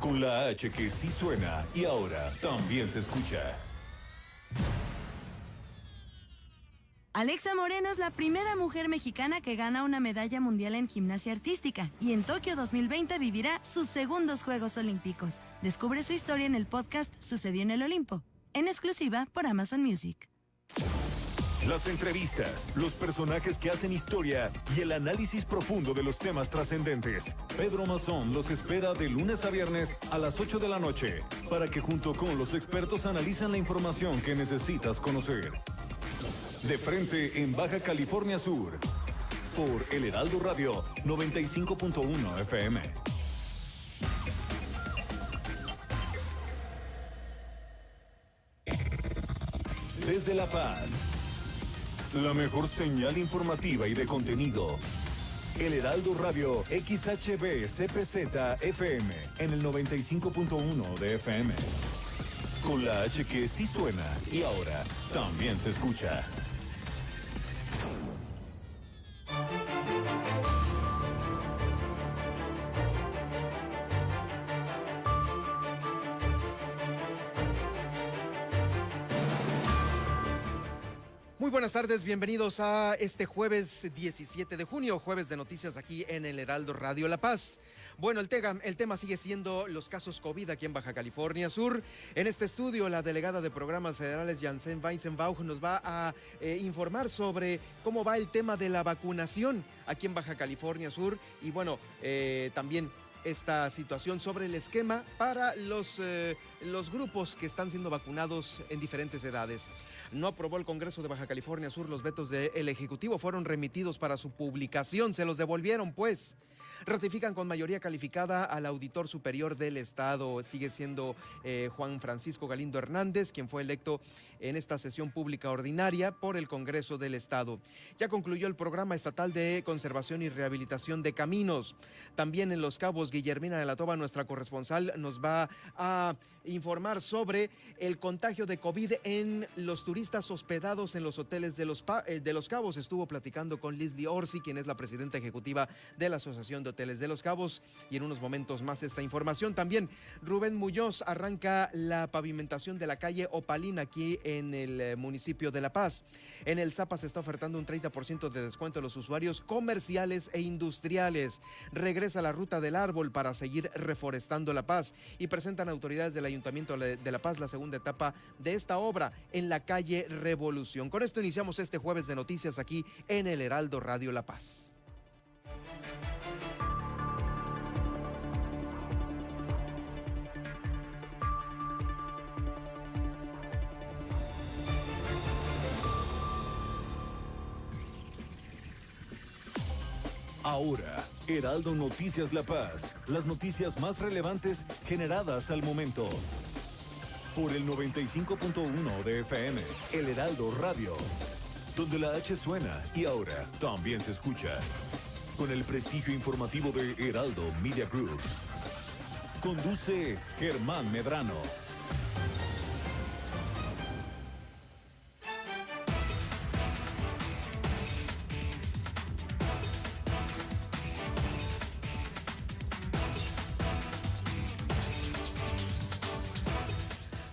Con la H que sí suena y ahora también se escucha. Alexa Moreno es la primera mujer mexicana que gana una medalla mundial en gimnasia artística y en Tokio 2020 vivirá sus segundos Juegos Olímpicos. Descubre su historia en el podcast Sucedió en el Olimpo, en exclusiva por Amazon Music. Las entrevistas, los personajes que hacen historia y el análisis profundo de los temas trascendentes. Pedro Mazón los espera de lunes a viernes a las 8 de la noche para que junto con los expertos analizan la información que necesitas conocer. De frente en Baja California Sur por El Heraldo Radio 95.1 FM. Desde La Paz, la mejor señal informativa y de contenido. El Heraldo Radio XHB CPZ FM en el 95.1 de FM. Con la H que sí suena y ahora también se escucha. Muy buenas tardes, bienvenidos a este jueves 17 de junio, jueves de noticias aquí en el Heraldo Radio La Paz. Bueno, el, el tema sigue siendo los casos COVID aquí en Baja California Sur. En este estudio, la delegada de programas federales, Janssen Weizenbauch, nos va a eh, informar sobre cómo va el tema de la vacunación aquí en Baja California Sur y bueno, eh, también esta situación sobre el esquema para los, eh, los grupos que están siendo vacunados en diferentes edades. No aprobó el Congreso de Baja California Sur los vetos del Ejecutivo, fueron remitidos para su publicación, se los devolvieron pues ratifican con mayoría calificada al auditor superior del Estado. Sigue siendo eh, Juan Francisco Galindo Hernández, quien fue electo en esta sesión pública ordinaria por el Congreso del Estado. Ya concluyó el programa estatal de conservación y rehabilitación de caminos. También en Los Cabos, Guillermina de la Toba, nuestra corresponsal, nos va a informar sobre el contagio de COVID en los turistas hospedados en los hoteles de Los, eh, de los Cabos. Estuvo platicando con Leslie Orsi, quien es la presidenta ejecutiva de la Asociación de Hoteles de Los Cabos y en unos momentos más esta información. También Rubén Muñoz arranca la pavimentación de la calle Opalina aquí en el eh, municipio de La Paz. En el Zapa se está ofertando un 30% de descuento a los usuarios comerciales e industriales. Regresa la ruta del árbol para seguir reforestando La Paz y presentan autoridades del Ayuntamiento de La Paz la segunda etapa de esta obra en la calle Revolución. Con esto iniciamos este jueves de noticias aquí en el Heraldo Radio La Paz. Ahora, Heraldo Noticias La Paz, las noticias más relevantes generadas al momento. Por el 95.1 de FM, El Heraldo Radio, donde la H suena y ahora también se escucha. Con el prestigio informativo de Heraldo Media Group. Conduce Germán Medrano.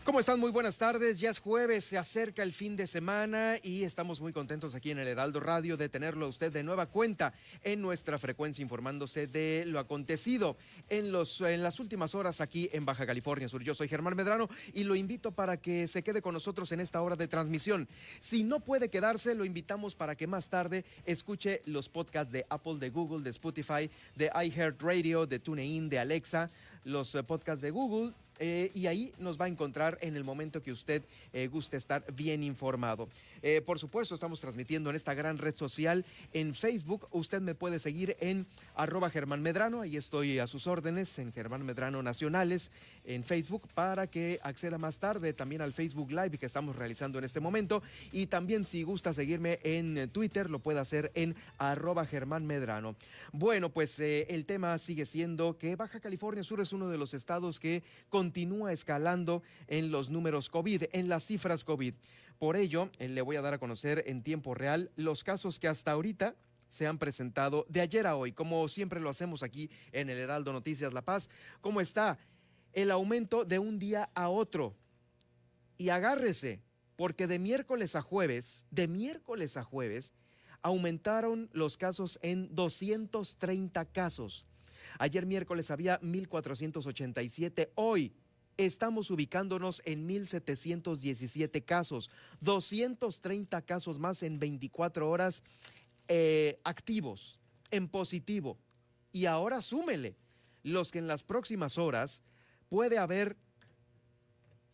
¿Cómo están? Muy buenas tardes. Ya es jueves, se acerca el fin de semana y estamos muy contentos aquí en el Heraldo Radio de tenerlo a usted de nueva cuenta en nuestra frecuencia informándose de lo acontecido en, los, en las últimas horas aquí en Baja California Sur. Yo soy Germán Medrano y lo invito para que se quede con nosotros en esta hora de transmisión. Si no puede quedarse, lo invitamos para que más tarde escuche los podcasts de Apple, de Google, de Spotify, de iHeartRadio, de TuneIn, de Alexa, los eh, podcasts de Google eh, y ahí nos va a encontrar en el momento que usted eh, guste estar bien informado. Eh, por supuesto, estamos transmitiendo en esta gran red social en Facebook. Usted me puede seguir en arroba Germán Medrano, ahí estoy a sus órdenes en Germán Medrano Nacionales en Facebook para que acceda más tarde también al Facebook Live que estamos realizando en este momento. Y también si gusta seguirme en Twitter, lo puede hacer en arroba Germán Medrano. Bueno, pues el tema sigue siendo que Baja California Sur es uno de los estados que con continúa escalando en los números COVID, en las cifras COVID. Por ello, eh, le voy a dar a conocer en tiempo real los casos que hasta ahorita se han presentado de ayer a hoy, como siempre lo hacemos aquí en el Heraldo Noticias La Paz. ¿Cómo está? el aumento de un día a otro. Y agárrese, porque de miércoles a jueves, de miércoles a jueves, aumentaron los casos en 230 casos. Ayer miércoles había 1.487, hoy estamos ubicándonos en 1.717 casos, 230 casos más en 24 horas eh, activos, en positivo. Y ahora súmele los que en las próximas horas puede haber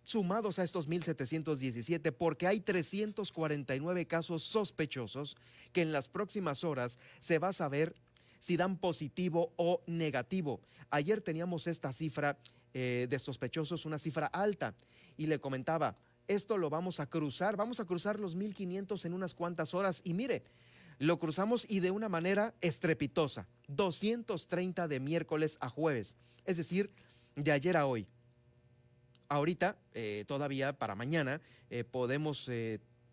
sumados a estos 1.717 porque hay 349 casos sospechosos que en las próximas horas se va a saber si dan positivo o negativo. Ayer teníamos esta cifra eh, de sospechosos, una cifra alta, y le comentaba, esto lo vamos a cruzar, vamos a cruzar los 1.500 en unas cuantas horas y mire, lo cruzamos y de una manera estrepitosa, 230 de miércoles a jueves, es decir, de ayer a hoy. Ahorita, eh, todavía para mañana, eh, podemos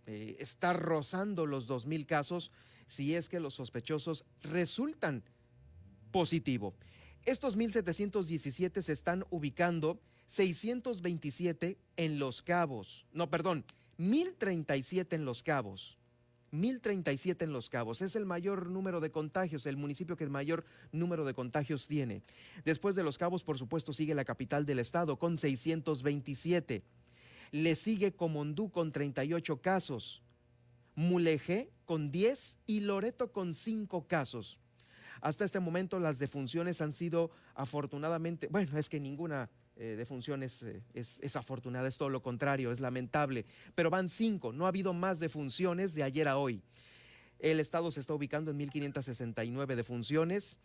estar rozando los 2.000 casos si es que los sospechosos resultan positivo. Estos 1.717 se están ubicando 627 en Los Cabos. No, perdón, 1.037 en Los Cabos. 1037 en Los Cabos. Es el mayor número de contagios, el municipio que el mayor número de contagios tiene. Después de Los Cabos, por supuesto, sigue la capital del estado con 627. Le sigue Comondú con 38 casos. Mulegé con 10 y Loreto con 5 casos. Hasta este momento las defunciones han sido afortunadamente, bueno, es que ninguna eh, de funciones eh, es, afortunada, es todo lo contrario, es lamentable. Pero van cinco, no ha habido más defunciones de ayer a hoy. El Estado se está ubicando en 1.569 defunciones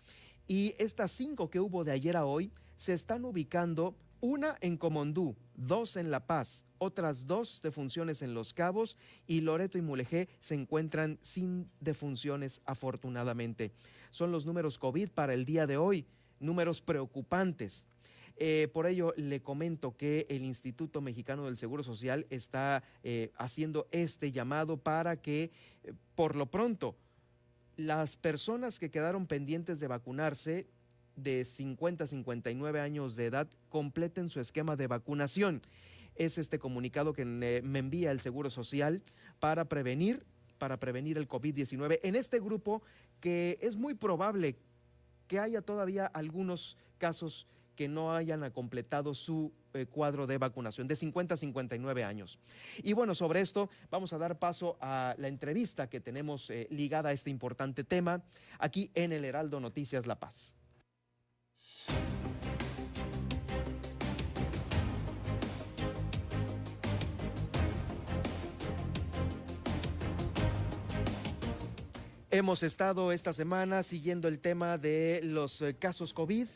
y estas cinco que hubo de ayer a hoy se están ubicando una en Comondú, dos en La Paz, otras dos defunciones en Los Cabos y Loreto y Mulegé se encuentran sin defunciones afortunadamente. Son los números COVID para el día de hoy, números preocupantes. Eh, por ello, le comento que el Instituto Mexicano del Seguro Social está eh, haciendo este llamado para que, eh, por lo pronto, las personas que quedaron pendientes de vacunarse de 50 a 59 años de edad completen su esquema de vacunación. Es este comunicado que me envía el Seguro Social para prevenir para prevenir el COVID-19 en este grupo que es muy probable que haya todavía algunos casos que no hayan completado su eh, cuadro de vacunación de 50 a 59 años. Y bueno, sobre esto vamos a dar paso a la entrevista que tenemos eh, ligada a este importante tema aquí en el Heraldo Noticias La Paz. Hemos estado esta semana siguiendo el tema de los eh, casos COVID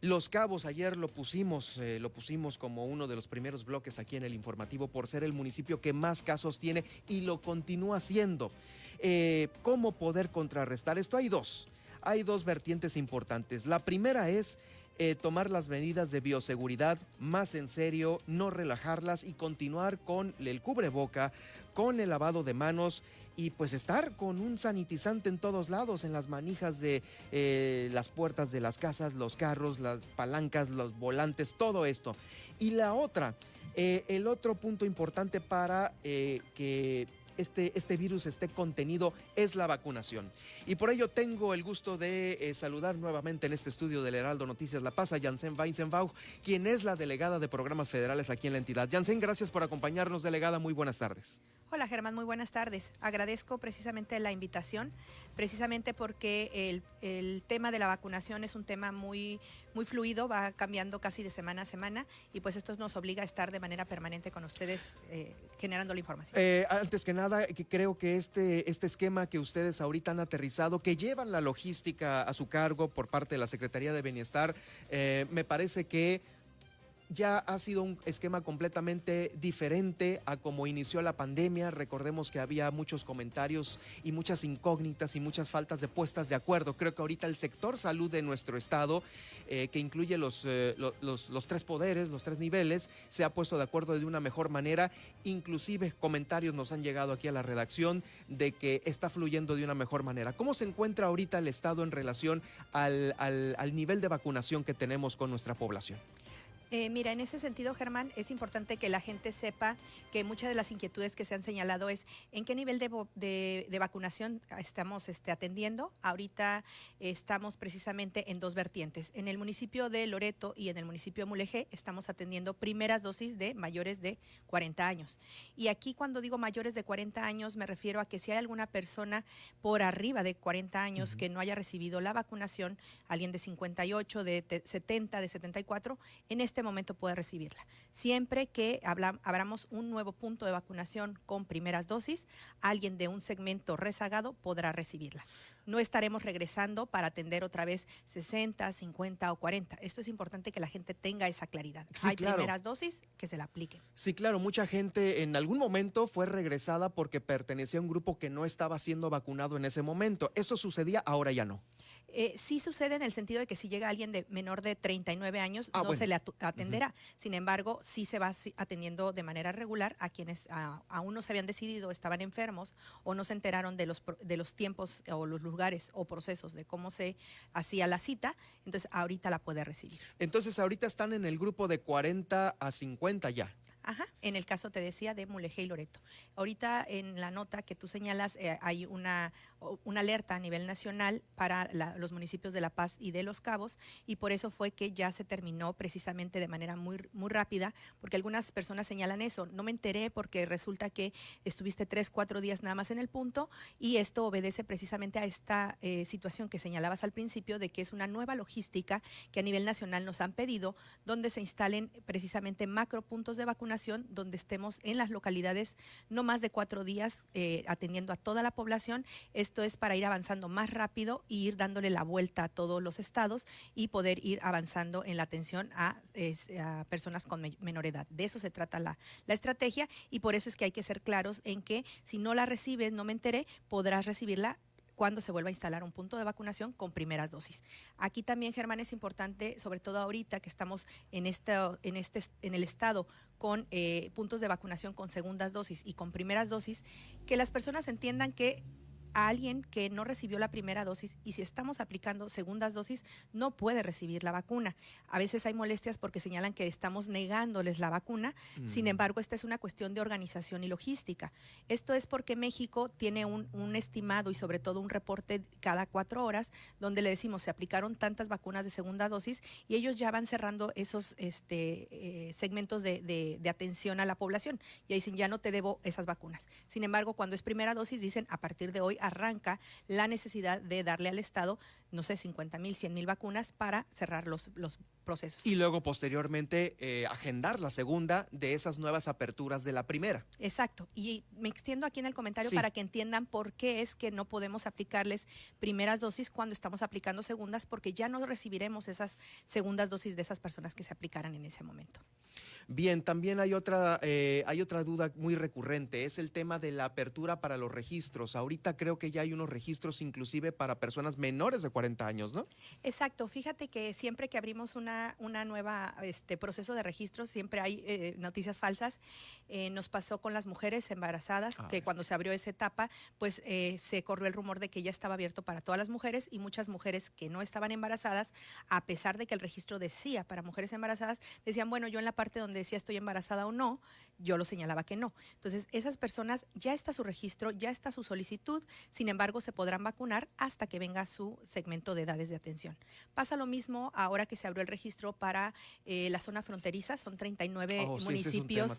los Cabos ayer lo pusimos, eh, lo pusimos como uno de los primeros bloques aquí en el informativo por ser el municipio que más casos tiene y lo continúa haciendo. Eh, ¿Cómo poder contrarrestar esto? Hay dos, hay dos vertientes importantes. La primera es eh, tomar las medidas de bioseguridad más en serio, no relajarlas y continuar con el cubreboca, con el lavado de manos y pues estar con un sanitizante en todos lados, en las manijas de eh, las puertas de las casas, los carros, las palancas, los volantes, todo esto. Y la otra, eh, el otro punto importante para eh, que este, este, virus esté contenido es la vacunación. Y por ello tengo el gusto de saludar nuevamente en este estudio del Heraldo Noticias La Paz a Janssen quien es la delegada de programas federales aquí en la entidad. Janssen, gracias por acompañarnos, delegada. Muy buenas tardes. Hola Germán, muy buenas tardes. Agradezco precisamente la invitación, precisamente porque el, tema de la vacunación es un tema muy, muy fluido, va cambiando casi de semana a semana y pues esto nos obliga a estar de manera permanente con ustedes eh, generando la información. Eh, antes que nada, creo que este, este esquema que ustedes ahorita han aterrizado, que llevan la logística a su cargo por parte de la Secretaría de Bienestar, eh, me parece que ya ha sido un esquema completamente diferente a como inició la pandemia. Recordemos que había muchos comentarios y muchas incógnitas y muchas faltas de puestas de acuerdo. Creo que ahorita el sector salud de nuestro estado, eh, que incluye los, eh, los, los, tres poderes, los tres niveles, se ha puesto de acuerdo de una mejor manera. Inclusive comentarios nos han llegado aquí a la redacción de que está fluyendo de una mejor manera. ¿Cómo se encuentra ahorita el estado en relación al, al nivel de vacunación que tenemos con nuestra población? Eh, mira, en ese sentido, Germán, es importante que la gente sepa que muchas de las inquietudes que se han señalado es en qué nivel de, vacunación estamos este, atendiendo. Ahorita estamos precisamente en dos vertientes. En el municipio de Loreto y en el municipio de Mulegé estamos atendiendo primeras dosis de mayores de 40 años. Y aquí cuando digo mayores de 40 años me refiero a que si hay alguna persona por arriba de 40 años que no haya recibido la vacunación, alguien de 58, de 70, de 74, en este momento puede recibirla. Siempre que abramos un nuevo punto de vacunación con primeras dosis, alguien de un segmento rezagado podrá recibirla. No estaremos regresando para atender otra vez 60, 50 o 40. Esto es importante que la gente tenga esa claridad. Hay primeras dosis que se la apliquen. Sí, claro, mucha gente en algún momento fue regresada porque pertenecía a un grupo que no estaba siendo vacunado en ese momento. Eso sucedía, ahora ya no. Eh, sí sucede en el sentido de que si llega alguien de menor de 39 años, ah, no se le atenderá. Sin embargo, sí se va atendiendo de manera regular a quienes aún no se habían decidido, estaban enfermos o no se enteraron de los, de los tiempos o los lugares o procesos de cómo se hacía la cita. Entonces, ahorita la puede recibir. Entonces, ahorita están en el grupo de 40 a 50 ya. Ajá, en el caso te decía de Mulegé y Loreto. Ahorita en la nota que tú señalas eh, hay una, una alerta a nivel nacional para los municipios de La Paz y de Los Cabos y por eso fue que ya se terminó precisamente de manera muy, muy rápida, porque algunas personas señalan eso. No me enteré porque resulta que estuviste tres, cuatro días nada más en el punto y esto obedece precisamente a esta eh, situación que señalabas al principio de que es una nueva logística que a nivel nacional nos han pedido, donde se instalen precisamente macro puntos de vacunación, donde estemos en las localidades no más de cuatro días eh, atendiendo a toda la población. Esto es para ir avanzando más rápido e ir dándole la vuelta a todos los estados y poder ir avanzando en la atención a, personas con menor edad. De eso se trata la, la estrategia y por eso es que hay que ser claros en que si no la recibes, no me enteré, podrás recibirla cuando se vuelva a instalar un punto de vacunación con primeras dosis. Aquí también, Germán, es importante, sobre todo ahorita que estamos en, este, en, este, en el estado con eh, puntos de vacunación con segundas dosis y con primeras dosis, que las personas entiendan que a alguien que no recibió la primera dosis y si estamos aplicando segundas dosis no puede recibir la vacuna. A veces hay molestias porque señalan que estamos negándoles la vacuna, sin mm. embargo esta es una cuestión de organización y logística. Esto es porque México tiene un, estimado y sobre todo un reporte cada cuatro horas donde le decimos se aplicaron tantas vacunas de segunda dosis y ellos ya van cerrando esos este, eh, segmentos de, de atención a la población. Y dicen ya no te debo esas vacunas. Sin embargo, cuando es primera dosis dicen a partir de hoy arranca la necesidad de darle al Estado, no sé, 50 mil, 100 mil vacunas para cerrar los, los procesos. Y luego posteriormente eh, agendar la segunda de esas nuevas aperturas de la primera. Exacto. Y me extiendo aquí en el comentario para que entiendan por qué es que no podemos aplicarles primeras dosis cuando estamos aplicando segundas, porque ya no recibiremos esas segundas dosis de esas personas que se aplicaran en ese momento. Bien, también hay otra, eh, hay otra duda muy recurrente, es el tema de la apertura para los registros. Ahorita creo que ya hay unos registros inclusive para personas menores de 40 años, ¿no? Exacto, fíjate que siempre que abrimos una, una nueva este, proceso de registro, siempre hay eh, noticias falsas. Eh, nos pasó con las mujeres embarazadas, que cuando se abrió esa etapa, pues se corrió el rumor de que ya estaba abierto para todas las mujeres y muchas mujeres que no estaban embarazadas, a pesar de que el registro decía para mujeres embarazadas, decían, bueno, yo en la parte donde decía estoy embarazada o no, yo lo señalaba que no. Entonces, esas personas ya está su registro, ya está su solicitud, sin embargo, se podrán vacunar hasta que venga su segmento de edades de atención. Pasa lo mismo ahora que se abrió el registro para eh, la zona fronteriza, son 39 municipios,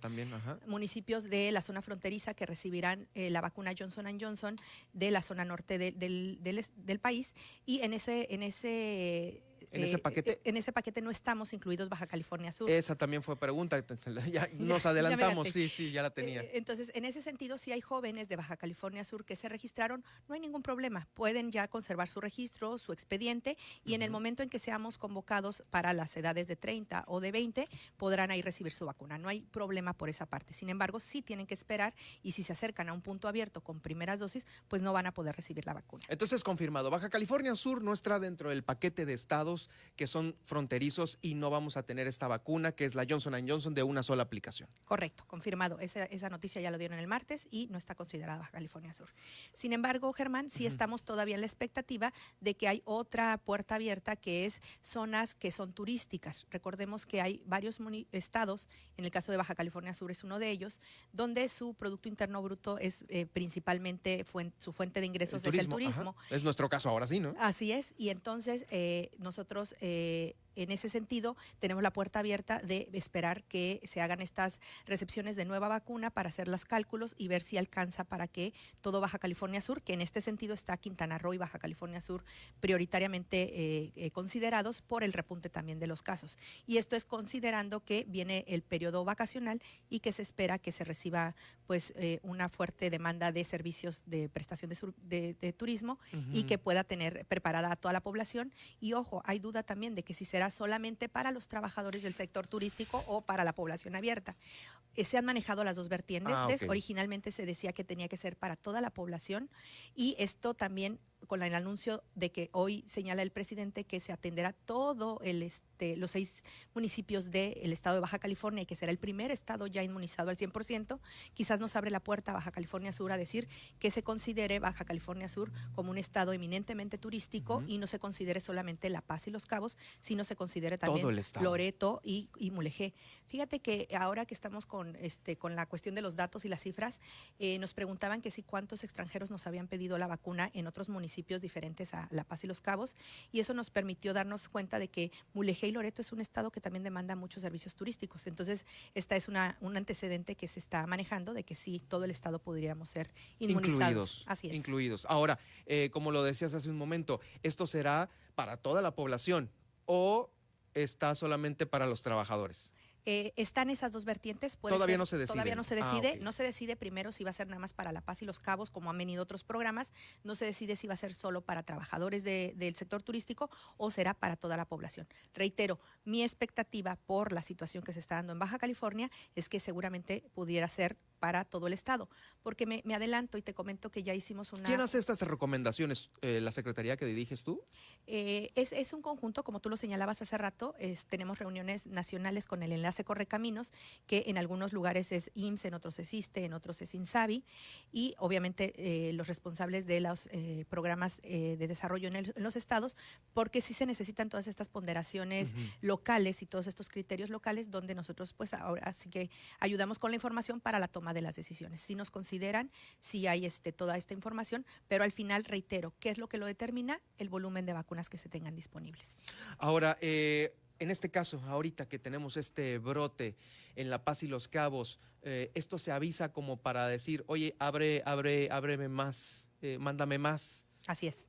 municipios de la zona fronteriza que recibirán eh, la vacuna Johnson Johnson de la zona norte del, del país. Y en ese, en ese ¿En ese eh, paquete? Eh, en ese paquete no estamos incluidos Baja California Sur. Esa también fue pregunta. Ya nos adelantamos, sí, sí, ya la tenía. Eh, entonces, en ese sentido, si hay jóvenes de Baja California Sur que se registraron, no hay ningún problema. Pueden ya conservar su registro, su expediente, y en el momento en que seamos convocados para las edades de 30 o de 20, podrán ahí recibir su vacuna. No hay problema por esa parte. Sin embargo, sí tienen que esperar y si se acercan a un punto abierto con primeras dosis, pues no van a poder recibir la vacuna. Entonces, confirmado, Baja California Sur no está dentro del paquete de estados estados que son fronterizos y no vamos a tener esta vacuna que es la Johnson Johnson de una sola aplicación. Correcto, confirmado. Esa, esa noticia ya lo dieron el martes y no está considerada Baja California Sur. Sin embargo, Germán, sí estamos todavía en la expectativa de que hay otra puerta abierta que es zonas que son turísticas. Recordemos que hay varios estados, en el caso de Baja California Sur es uno de ellos, donde su Producto Interno Bruto es eh, principalmente su fuente de ingresos el es el turismo. Es nuestro caso ahora sí, ¿no? Así es, y entonces eh, nosotros eh, en ese sentido, tenemos la puerta abierta de esperar que se hagan estas recepciones de nueva vacuna para hacer los cálculos y ver si alcanza para que todo Baja California Sur, que en este sentido está Quintana Roo y Baja California Sur prioritariamente eh, eh, considerados por el repunte también de los casos. Y esto es considerando que viene el periodo vacacional y que se espera que se reciba pues eh, una fuerte demanda de servicios de prestación de, turismo y que pueda tener preparada a toda la población. Y ojo, hay duda también de que si se solamente para los trabajadores del sector turístico o para la población abierta. Eh, se han manejado las dos vertientes. Ah, Originalmente se decía que tenía que ser para toda la población y esto también con el anuncio de que hoy señala el presidente que se atenderá todo el este, los seis municipios del estado de Baja California y que será el primer estado ya inmunizado al 100%, quizás nos abre la puerta a Baja California Sur a decir que se considere Baja California Sur como un estado eminentemente turístico y no se considere solamente La Paz y Los Cabos, sino se considere también Loreto y, y Mulegé. Fíjate que ahora que estamos con, este, con la cuestión de los datos y las cifras, eh, nos preguntaban que si cuántos extranjeros nos habían pedido la vacuna en otros municipios municipios diferentes a La Paz y Los Cabos, y eso nos permitió darnos cuenta de que Mulegé y Loreto es un estado que también demanda muchos servicios turísticos. Entonces, esta es una, un antecedente que se está manejando de que sí, todo el estado podríamos ser inmunizados. Incluidos. Así es. Incluidos. Ahora, eh, como lo decías hace un momento, ¿esto será para toda la población o está solamente para los trabajadores? Eh, están esas dos vertientes. todavía no se decide. Todavía no se ah, decide. No se decide primero si va a ser nada más para La Paz y Los Cabos, como han venido otros programas. No se decide si va a ser solo para trabajadores del sector turístico o será para toda la población. Reitero, mi expectativa por la situación que se está dando en Baja California es que seguramente pudiera ser para todo el Estado. Porque me, adelanto y te comento que ya hicimos una... ¿Quién hace estas recomendaciones? Eh, ¿La Secretaría que diriges tú? Eh, es, un conjunto, como tú lo señalabas hace rato, tenemos reuniones nacionales con el enlace Correcaminos, que en algunos lugares es IMSS, en otros es ISTE, en otros es INSABI, y obviamente eh, los responsables de los programas de desarrollo en, los estados, porque sí se necesitan todas estas ponderaciones locales y todos estos criterios locales donde nosotros pues ahora sí que ayudamos con la información para la toma de las decisiones. Si nos consideran, si hay este, toda esta información, pero al final, reitero, ¿qué es lo que lo determina? El volumen de vacunas que se tengan disponibles. Ahora, eh, en este caso, ahorita que tenemos este brote en La Paz y Los Cabos, eh, esto se avisa como para decir, oye, abre, abre, ábreme más, eh, mándame más. Así es.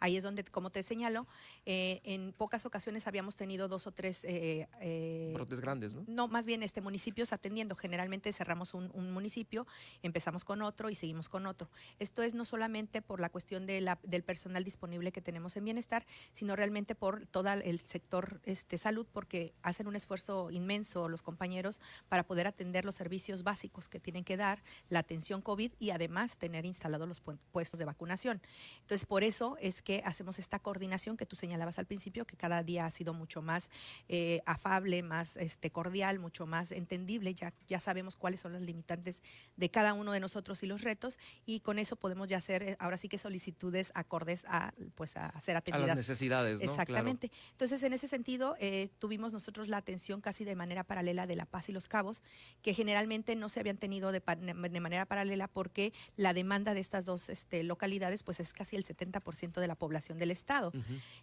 Ahí es donde, como te señalo, eh, en pocas ocasiones habíamos tenido dos o tres... Eh, eh, Brotes grandes, ¿no? No, más bien este, municipios atendiendo. Generalmente cerramos un, municipio, empezamos con otro y seguimos con otro. Esto es no solamente por la cuestión de la, del personal disponible que tenemos en bienestar, sino realmente por todo el sector este, salud, porque hacen un esfuerzo inmenso los compañeros para poder atender los servicios básicos que tienen que dar, la atención COVID y además tener instalados los puestos de vacunación. Entonces, por eso es que hacemos esta coordinación que tú señalas señalabas al principio, que cada día ha sido mucho más eh, afable, más este, cordial, mucho más entendible. Ya, ya sabemos cuáles son las limitantes de cada uno de nosotros y los retos, y con eso podemos ya hacer eh, ahora sí que solicitudes acordes a, pues, a ser atendidas. A las necesidades, ¿no? Exactamente. Entonces, en ese sentido, eh, tuvimos nosotros la atención casi de manera paralela de La Paz y Los Cabos, que generalmente no se habían tenido de, de manera paralela porque la demanda de estas dos este, localidades pues es casi el 70% de la población del estado.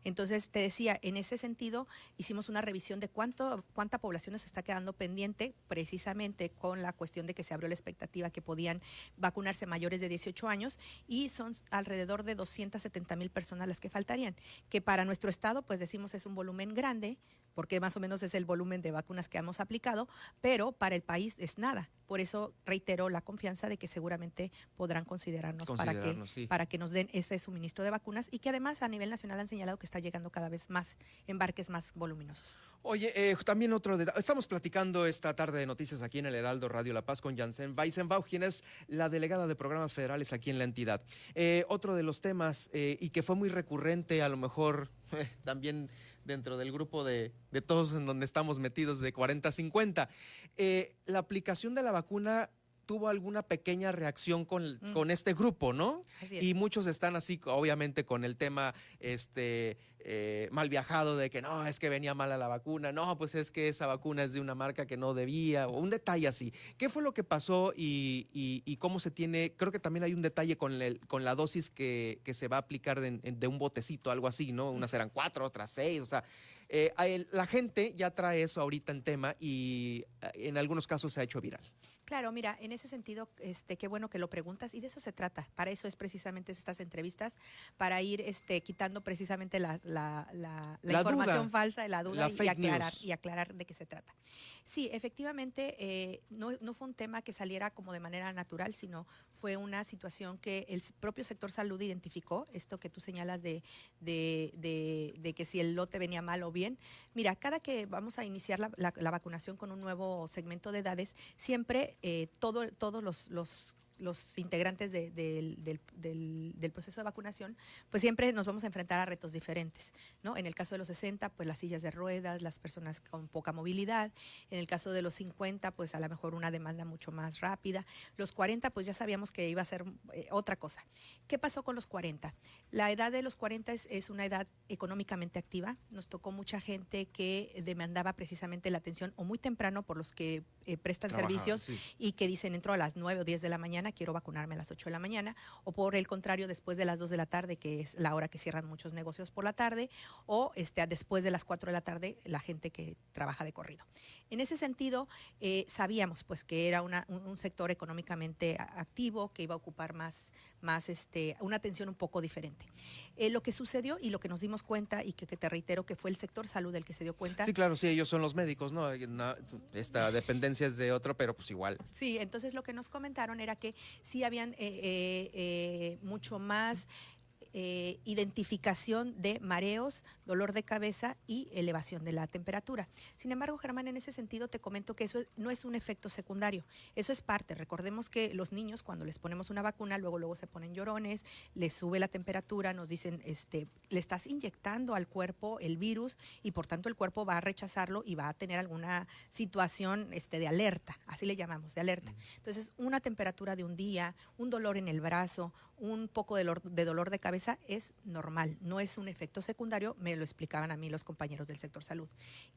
Entonces, entonces, te decía, en ese sentido, hicimos una revisión de cuánto, cuánta población se está quedando pendiente, precisamente con la cuestión de que se abrió la expectativa que podían vacunarse mayores de 18 años y son alrededor de 270 mil personas las que faltarían, que para nuestro estado, pues decimos, es un volumen grande, porque más o menos es el volumen de vacunas que hemos aplicado, pero para el país es nada. Por eso reitero la confianza de que seguramente podrán considerarnos, para, que, para que nos den ese suministro de vacunas y que además a nivel nacional han señalado que está llegando cada vez más embarques más voluminosos. Oye, eh, también otro detalle. Estamos platicando esta tarde de noticias aquí en el Heraldo Radio La Paz con Janssen Weissenbach, quien es la delegada de programas federales aquí en la entidad. Eh, otro de los temas, eh, y que fue muy recurrente, a lo mejor también dentro del grupo de, de todos en donde estamos metidos de 40 a 50. Eh, la aplicación de la vacuna tuvo alguna pequeña reacción con, Mm. con este grupo, ¿no? Así es. Y muchos están así, obviamente, con el tema este, eh, mal viajado de que no, es que venía mala la vacuna, no, pues es que esa vacuna es de una marca que no debía, o un detalle así. ¿Qué fue lo que pasó y, y- y cómo se tiene? Creo que también hay un detalle con, el- con la dosis que, que se va a aplicar de, de un botecito, algo así, ¿no? Unas eran cuatro, otras seis, o sea. eh, la gente ya trae eso ahorita en tema y eh, en algunos casos se ha hecho viral. Claro, mira, en ese sentido, este, qué bueno que lo preguntas y de eso se trata. Para eso es precisamente estas entrevistas, para ir este, quitando precisamente la, la- la- información duda, falsa, la duda y, aclarar, y aclarar de qué se trata. Sí, efectivamente, eh, no, no fue un tema que saliera como de manera natural, sino fue una situación que el propio sector salud identificó, esto que tú señalas de, de, de- de que si el lote venía mal o bien. Mira, cada que vamos a iniciar la vacunación con un nuevo segmento de edades, siempre eh, todo, todos los, los integrantes de- del, del- del- del proceso de vacunación, pues siempre nos vamos a enfrentar a retos diferentes, ¿no? En el caso de los 60, pues las sillas de ruedas, las personas con poca movilidad. En el caso de los 50, pues a lo mejor una demanda mucho más rápida. Los 40, pues ya sabíamos que iba a ser eh, otra cosa. ¿Qué pasó con los 40? La edad de los 40 es, es una edad económicamente activa. Nos tocó mucha gente que demandaba precisamente la atención o muy temprano por los que eh, prestan servicios sí. y que dicen entro a las 9 o 10 de la mañana, quiero vacunarme a las 8 de la mañana, o por el contrario, después de las 2 de la tarde, que es la hora que cierran muchos negocios por la tarde, o este, después de las 4 de la tarde, la gente que trabaja de corrido. En ese sentido, eh, sabíamos pues que era una- un, un sector económicamente activo, que iba a ocupar más, más este, una atención un poco diferente. Eh, lo que sucedió y lo que nos dimos cuenta, y que, que te reitero que fue el sector salud el que se dio cuenta, Sí, claro, sí, ellos son los médicos, ¿no? Esta dependencia es de otro, pero pues igual. Sí, entonces lo que nos comentaron era que sí habían eh, eh, mucho más eh, identificación de mareos, dolor de cabeza y elevación de la temperatura. Sin embargo, Germán, en ese sentido te comento que eso es- no es un efecto secundario, eso es parte. Recordemos que los niños cuando les ponemos una vacuna, luego luego se ponen llorones, les sube la temperatura, nos dicen, este, le estás inyectando al cuerpo el virus y por tanto el cuerpo va a rechazarlo y va a tener alguna situación este, de alerta, así le llamamos, de alerta. Entonces, una temperatura de un día, un dolor en el brazo, un poco de, dolor- de dolor de cabeza es normal, no es un efecto secundario, me lo explicaban a mí los compañeros del sector salud.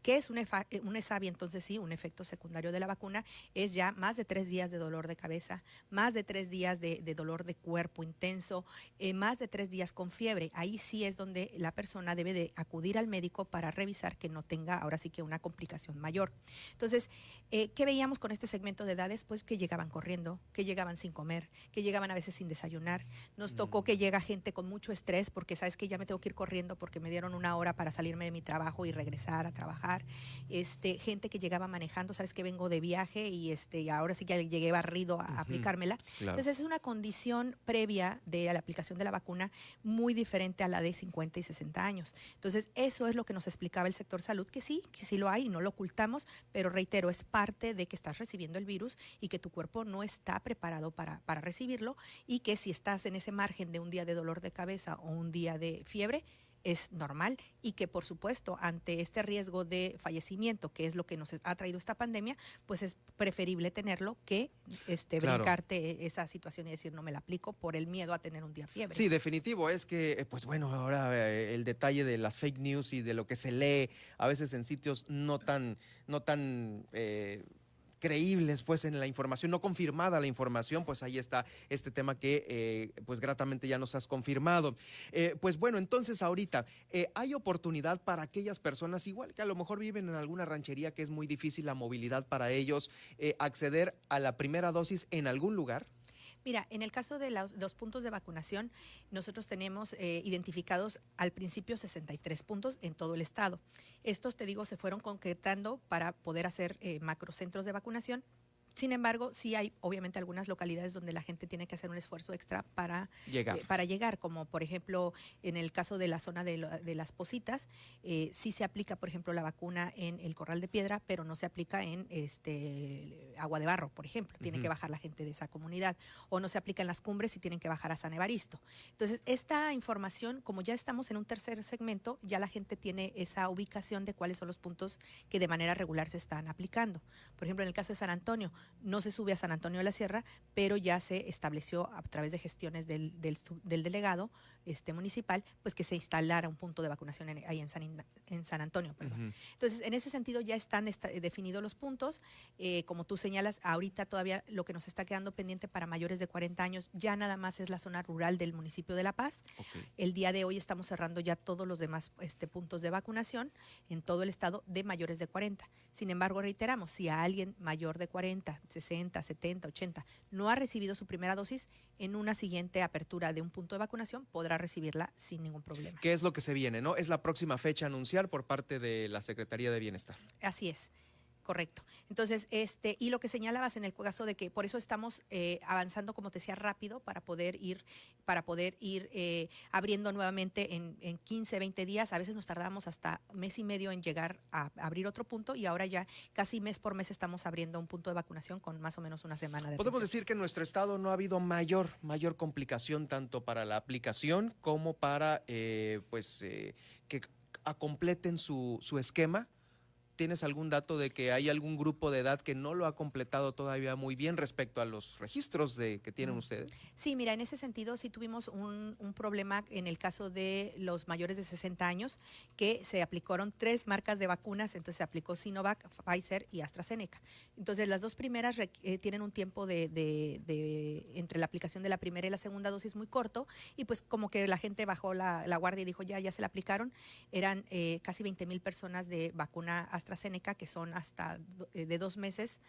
¿Qué es un, efa- eh? Entonces sí, un efecto secundario de la vacuna es ya más de tres días de dolor de cabeza, más de tres días de, dolor de cuerpo intenso, eh, más de tres días con fiebre. Ahí sí es donde la persona debe de acudir al médico para revisar que no tenga ahora sí que una complicación mayor. Entonces, eh, ¿qué veíamos con este segmento de edades? Pues que llegaban corriendo, que llegaban sin comer, que llegaban a veces sin desayunar. Nos tocó que llega gente con mucho estrés porque sabes que ya me tengo que ir corriendo porque me dieron una hora para salirme de mi trabajo y regresar a trabajar. Este, gente que llegaba manejando, sabes que vengo de viaje y este, y ahora sí que llegué barrido a aplicármela. Claro. Entonces es una condición previa de la aplicación de la vacuna muy diferente a la de 50 y 60 años. Entonces eso es lo que nos explicaba el sector salud, que sí, que sí lo hay y no lo ocultamos, pero reitero, es parte de que estás recibiendo el virus y que tu cuerpo no está preparado para, para recibirlo y que si estás en ese margen de un día de dolor de cabeza o un día de fiebre, es normal y que por supuesto ante este riesgo de fallecimiento, que es lo que nos ha traído esta pandemia, pues es preferible tenerlo que este, Claro. brincarte esa situación y decir no me la aplico por el miedo a tener un día fiebre. Sí, definitivo. Es que, eh, pues bueno, ahora eh, el detalle de las fake news y de lo que se lee a veces en sitios no tan, no tan eh, creíbles, pues en la información, no confirmada la información, pues ahí está este tema que, eh, pues gratamente ya nos has confirmado. Eh, pues bueno, entonces ahorita, eh, ¿hay oportunidad para aquellas personas, igual que a lo mejor viven en alguna ranchería que es muy difícil la movilidad para ellos, acceder a la primera dosis en algún lugar? Mira, en el caso de los, los puntos de vacunación, nosotros tenemos eh, identificados al principio 63 puntos en todo el estado. Estos, te digo, se fueron concretando para poder hacer eh, macrocentros de vacunación Sin embargo, sí hay obviamente algunas localidades donde la gente tiene que hacer un esfuerzo extra para llegar, eh, para llegar como por ejemplo en el caso de la zona de, de las Positas, eh, sí se aplica, por ejemplo, la vacuna en el Corral de Piedra, pero no se aplica en este Agua de Barro, por ejemplo. Tiene que bajar la gente de esa comunidad. O no se aplica en las cumbres y tienen que bajar a San Evaristo. Entonces, esta información, como ya estamos en un tercer segmento, ya la gente tiene esa ubicación de cuáles son los puntos que de manera regular se están aplicando. Por ejemplo, en el caso de San Antonio, no se sube a San Antonio de la Sierra, pero ya se estableció a través de gestiones del, del, del delegado este, municipal, pues que se instalara un punto de vacunación ahí en San, en San Antonio. Entonces, en ese sentido ya están definidos los puntos. Eh, como tú señalas, ahorita todavía lo que nos está quedando pendiente para mayores de 40 años ya nada más es la zona rural del municipio de La Paz. El día de hoy estamos cerrando ya todos los demás este, puntos de vacunación en todo el estado de mayores de 40. Sin embargo, reiteramos, si a alguien mayor de 40, 60, 70, 80 no ha recibido su primera dosis, en una siguiente apertura de un punto de vacunación podrá recibirla sin ningún problema. ¿Qué es lo que se viene, no? Es la próxima fecha anunciar por parte de la Secretaría de Bienestar. Así es. Correcto. Entonces, este, y lo que señalabas en el caso de que por eso estamos eh, avanzando, como te decía, rápido para poder ir, para poder ir eh, abriendo nuevamente en, en, 15, 20 días. A veces nos tardamos hasta mes y medio en llegar a abrir otro punto y ahora ya casi mes por mes estamos abriendo un punto de vacunación con más o menos una semana de Podemos decir que en nuestro estado no ha habido mayor, mayor complicación tanto para la aplicación como para eh, pues que completen su, su esquema ¿Tienes algún dato de que hay algún grupo de edad que no lo ha completado todavía muy bien respecto a los registros de, que tienen ustedes? Sí, mira, en ese sentido sí tuvimos un, problema en el caso de los mayores de 60 años, que se aplicaron tres marcas de vacunas, entonces se aplicó Sinovac, Pfizer y AstraZeneca. Entonces las dos primeras eh, tienen un tiempo de, entre la aplicación de la primera y la segunda dosis muy corto, y pues como que la gente bajó la, guardia y dijo, ya, ya se la aplicaron, eran eh, casi 20 mil personas de vacuna AstraZeneca AstraZeneca, que son hasta eh, de dos meses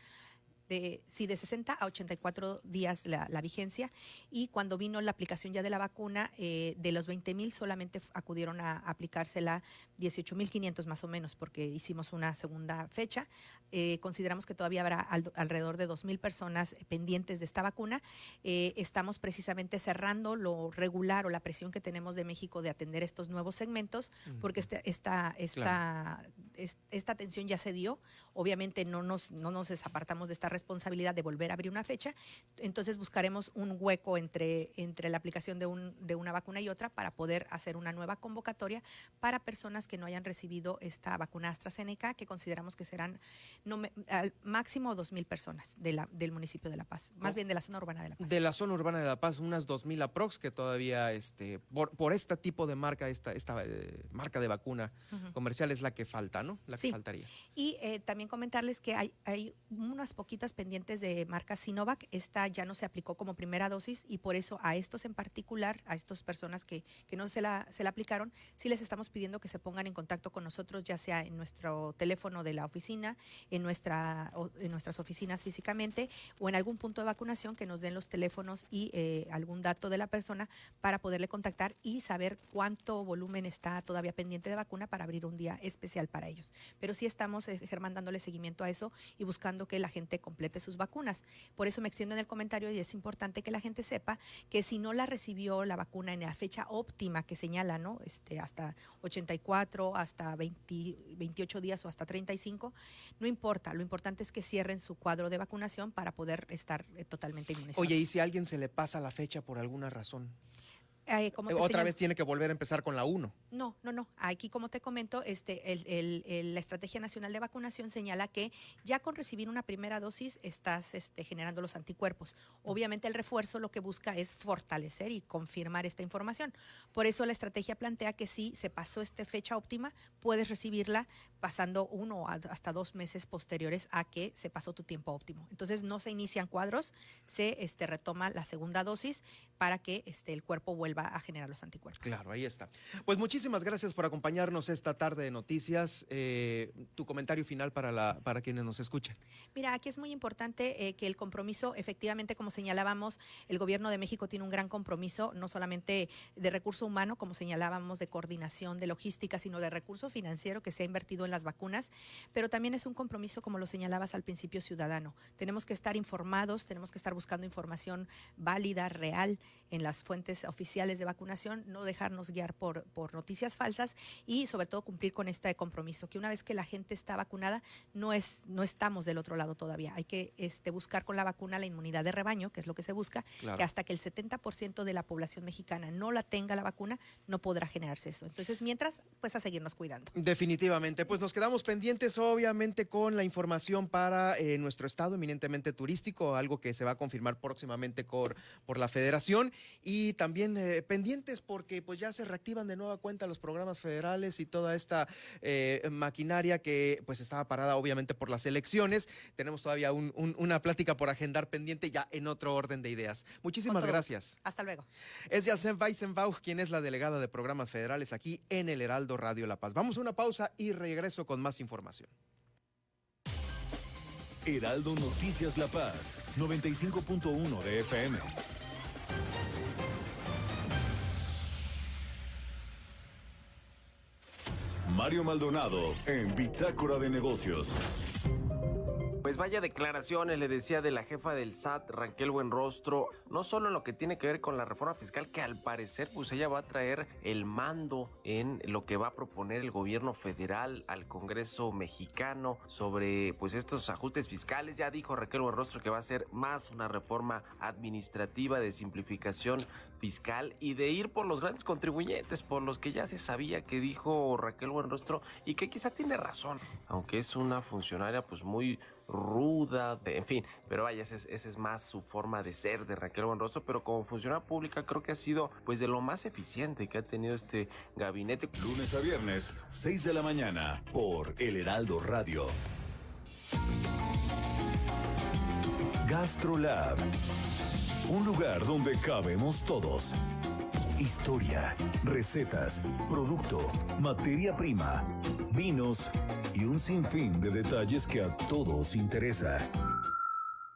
de, sí, de 60 a 84 días la, vigencia. Y cuando vino la aplicación ya de la vacuna, eh, de los 20 mil solamente acudieron a aplicársela 18 mil 500 más o menos, porque hicimos una segunda fecha. Eh, consideramos que todavía habrá alrededor de 2 mil personas pendientes de esta vacuna. Eh, estamos precisamente cerrando lo regular o la presión que tenemos de México de atender estos nuevos segmentos, porque este, esta, esta, esta atención ya se dio. Obviamente no nos, no nos desapartamos de esta responsabilidad de volver a abrir una fecha, entonces buscaremos un hueco entre, entre la aplicación de, un, de una vacuna y otra para poder hacer una nueva convocatoria para personas que no hayan recibido esta vacuna AstraZeneca, que consideramos que serán no, al máximo 2.000 personas de la, del municipio de La Paz, más bien de la zona urbana de La Paz. De la zona urbana de La Paz, unas 2.000 aprox que todavía, este, por, por este tipo de marca, esta, esta eh, marca de vacuna comercial es la que falta, ¿no? La que faltaría. Y eh, también comentarles que hay, hay unas poquitas pendientes de marca Sinovac. Esta ya no se aplicó como primera dosis y por eso a estos en particular, a estas personas que, que no se la, se la aplicaron, sí les estamos pidiendo que se pongan en contacto con nosotros, ya sea en nuestro teléfono de la oficina, en, nuestra, en nuestras oficinas físicamente o en algún punto de vacunación que nos den los teléfonos y eh, algún dato de la persona para poderle contactar y saber cuánto volumen está todavía pendiente de vacuna para abrir un día especial para ellos. Pero sí estamos, eh, Germán, dándole seguimiento a eso y buscando que la gente complete sus vacunas. Por eso me extiendo en el comentario y es importante que la gente sepa que si no la recibió la vacuna en la fecha óptima que señala, ¿no? Este, hasta 84, hasta 28 días o hasta 35, no importa. Lo importante es que cierren su cuadro de vacunación para poder estar eh, totalmente inmunizados. Oye, ¿y si a alguien se le pasa la fecha por alguna razón? Eh, Otra vez tiene que volver a empezar con la 1. No, no, no. Aquí, como te comento, este, el, la Estrategia Nacional de Vacunación señala que ya con recibir una primera dosis estás este, generando los anticuerpos. Obviamente el refuerzo lo que busca es fortalecer y confirmar esta información. Por eso la estrategia plantea que si se pasó esta fecha óptima, puedes recibirla pasando uno hasta dos meses posteriores a que se pasó tu tiempo óptimo. Entonces no se inician cuadros, se este, retoma la segunda dosis para que este, el cuerpo vuelva a generar los anticuerpos. Claro, ahí está. Pues muchísimas gracias por acompañarnos esta tarde de noticias. Eh, tu comentario final para, la, para quienes nos escuchan. Mira, aquí es muy importante eh, que el compromiso, efectivamente, como señalábamos, el gobierno de México tiene un gran compromiso, no solamente de recurso humano, como señalábamos, de coordinación, de logística, sino de recurso financiero que se ha invertido en las vacunas, pero también es un compromiso, como lo señalabas al principio, ciudadano. Tenemos que estar informados, tenemos que estar buscando información válida, real en las fuentes oficiales de vacunación, no dejarnos guiar por, por noticias falsas y sobre todo cumplir con este compromiso, que una vez que la gente está vacunada, no, es, no estamos del otro lado todavía. Hay que este, buscar con la vacuna la inmunidad de rebaño, que es lo que se busca, que hasta que el 70% de la población mexicana no la tenga la vacuna, no podrá generarse eso. Entonces, mientras, pues a seguirnos cuidando. Definitivamente, pues nos quedamos pendientes obviamente con la información para eh, nuestro estado eminentemente turístico, algo que se va a confirmar próximamente por, por la federación y también eh, pendientes porque pues ya se reactivan de nueva cuenta los programas federales y toda esta eh, maquinaria que pues estaba parada obviamente por las elecciones. Tenemos todavía una plática por agendar pendiente ya en otro orden de ideas. Muchísimas gracias. Hasta luego. Es Yacen Weissenbauch, quien es la delegada de programas federales aquí en el Heraldo Radio La Paz. Vamos a una pausa y regreso con más información. Heraldo Noticias La Paz, 95.1 de FM. Mario Maldonado en Bitácora de Negocios. Pues vaya declaraciones, le decía de la jefa del SAT, Raquel Buenrostro, no solo en lo que tiene que ver con la reforma fiscal, que al parecer pues ella va a traer el mando en lo que va a proponer el gobierno federal al Congreso mexicano sobre pues estos ajustes fiscales. Ya dijo Raquel Buenrostro que va a ser más una reforma administrativa de simplificación fiscal y de ir por los grandes contribuyentes, por los que ya se sabía que dijo Raquel Buenrostro y que quizá tiene razón, aunque es una funcionaria pues muy ruda, en fin, pero vaya, esa es, más su forma de ser de Raquel Buenrostro, pero como funcionaria pública creo que ha sido pues de lo más eficiente que ha tenido este gabinete. Lunes a viernes, 6 de la mañana, por El Heraldo Radio. GastroLab, un lugar donde cabemos todos. Historia, recetas, producto, materia prima, vinos y un sinfín de detalles que a todos interesa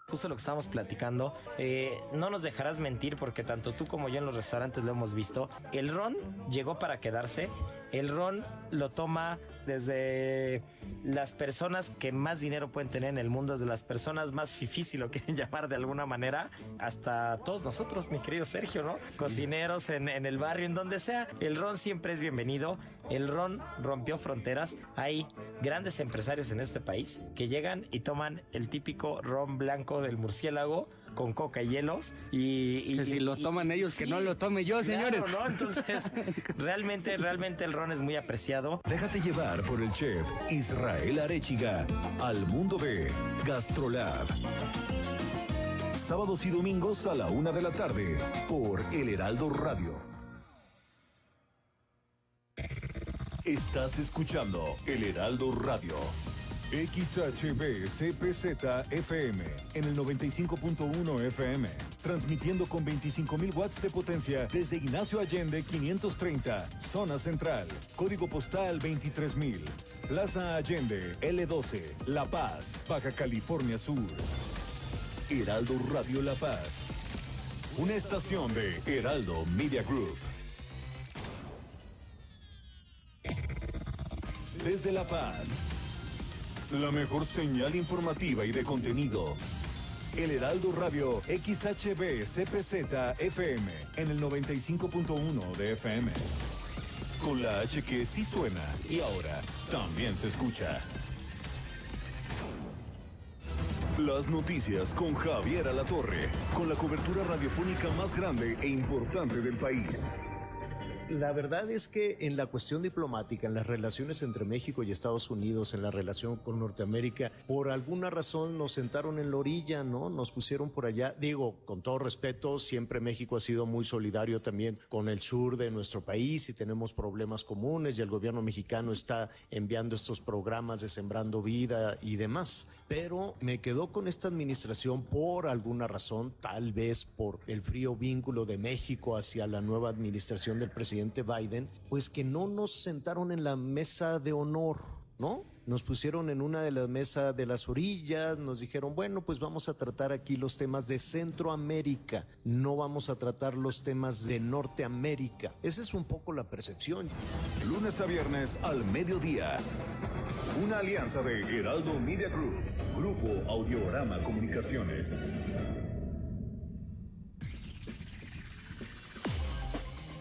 justo lo que estábamos platicando, eh, no nos dejarás mentir porque tanto tú como yo en los restaurantes lo hemos visto. El ron llegó para quedarse. El ron lo toma desde las personas que más dinero pueden tener en el mundo, desde las personas más fifís, si lo quieren llamar de alguna manera, hasta todos nosotros, mi querido Sergio, ¿no? Cocineros en, en, el barrio, en donde sea. El ron siempre es bienvenido. El ron rompió fronteras. Hay grandes empresarios en este país que llegan y toman el típico ron blanco del murciélago con coca y hielos y, que si lo toman ellos que no lo tome yo señores. ¿no? entonces realmente realmente el ron es muy apreciado. Déjate llevar por el chef Israel Arechiga al mundo de Gastrolab. Sábados y domingos a la una de la tarde por El Heraldo Radio. Estás escuchando El Heraldo Radio XHB CPZ FM en el 95.1 FM, transmitiendo con 25.000 watts de potencia desde Ignacio Allende 530, zona central, código postal 23000, Plaza Allende L12, La Paz, Baja California Sur. Heraldo Radio La Paz, una estación de Heraldo Media Group. Desde La Paz. La mejor señal informativa y de contenido. El Heraldo Radio XHB CPZ FM en el 95.1 de FM. Con la H que sí suena y ahora también se escucha. Las noticias con Javier Alatorre, con la cobertura radiofónica más grande e importante del país. La verdad es que en la cuestión diplomática, en las relaciones entre México y Estados Unidos, en la relación con Norteamérica, por alguna razón nos sentaron en la orilla, ¿no? Nos pusieron por allá. Digo, con todo respeto, siempre México ha sido muy solidario también con el sur de nuestro país y tenemos problemas comunes y el gobierno mexicano está enviando estos programas de Sembrando Vida y demás. Pero me quedó con esta administración por alguna razón, tal vez por el frío vínculo de México hacia la nueva administración del presidente Biden, pues que no nos sentaron en la mesa de honor, ¿no? Nos pusieron en una de las mesas de las orillas, nos dijeron, bueno, pues vamos a tratar aquí los temas de Centroamérica, no vamos a tratar los temas de Norteamérica. Esa es un poco la percepción. Lunes a viernes al mediodía. Una alianza de Heraldo Media Group, Grupo Audiorama Comunicaciones.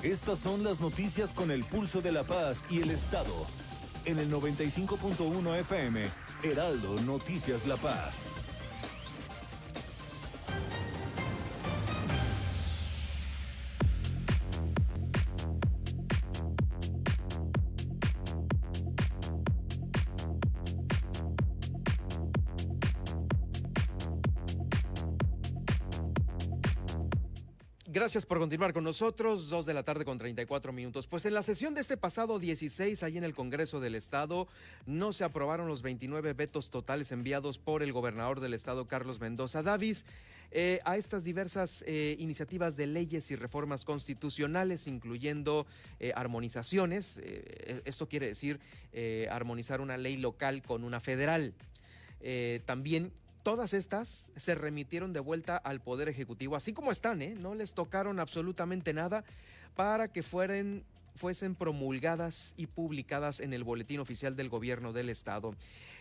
Estas son las noticias con el pulso de la paz y el Estado. En el 95.1 FM, Heraldo Noticias La Paz. Gracias por continuar con nosotros. Dos de la tarde con 34 minutos. Pues en la sesión de este pasado 16, ahí en el Congreso del Estado, no se aprobaron los 29 vetos totales enviados por el gobernador del Estado, Carlos Mendoza Davis, eh, a estas diversas eh, iniciativas de leyes y reformas constitucionales, incluyendo eh, armonizaciones. esto quiere decir armonizar una ley local con una federal. también Todas estas se remitieron de vuelta al Poder Ejecutivo, así como están, ¿eh? no les tocaron absolutamente nada para que fueran, fuesen promulgadas y publicadas en el Boletín Oficial del Gobierno del Estado.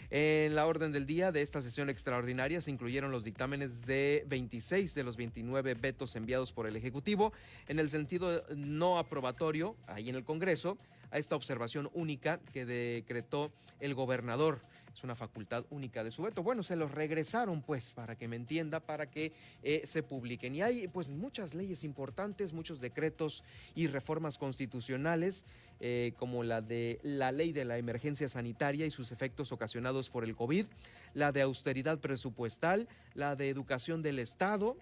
En la orden del día de esta sesión extraordinaria se incluyeron los dictámenes de 26 de los 29 vetos enviados por el Ejecutivo en el sentido no aprobatorio ahí en el Congreso a esta observación única que decretó el gobernador es una facultad única de su veto. Bueno, se los regresaron pues para que me entienda, para que eh, se publiquen. Y hay pues muchas leyes importantes, muchos decretos y reformas constitucionales, eh, como la de la ley de la emergencia sanitaria y sus efectos ocasionados por el COVID, la de austeridad presupuestal, la de educación del Estado,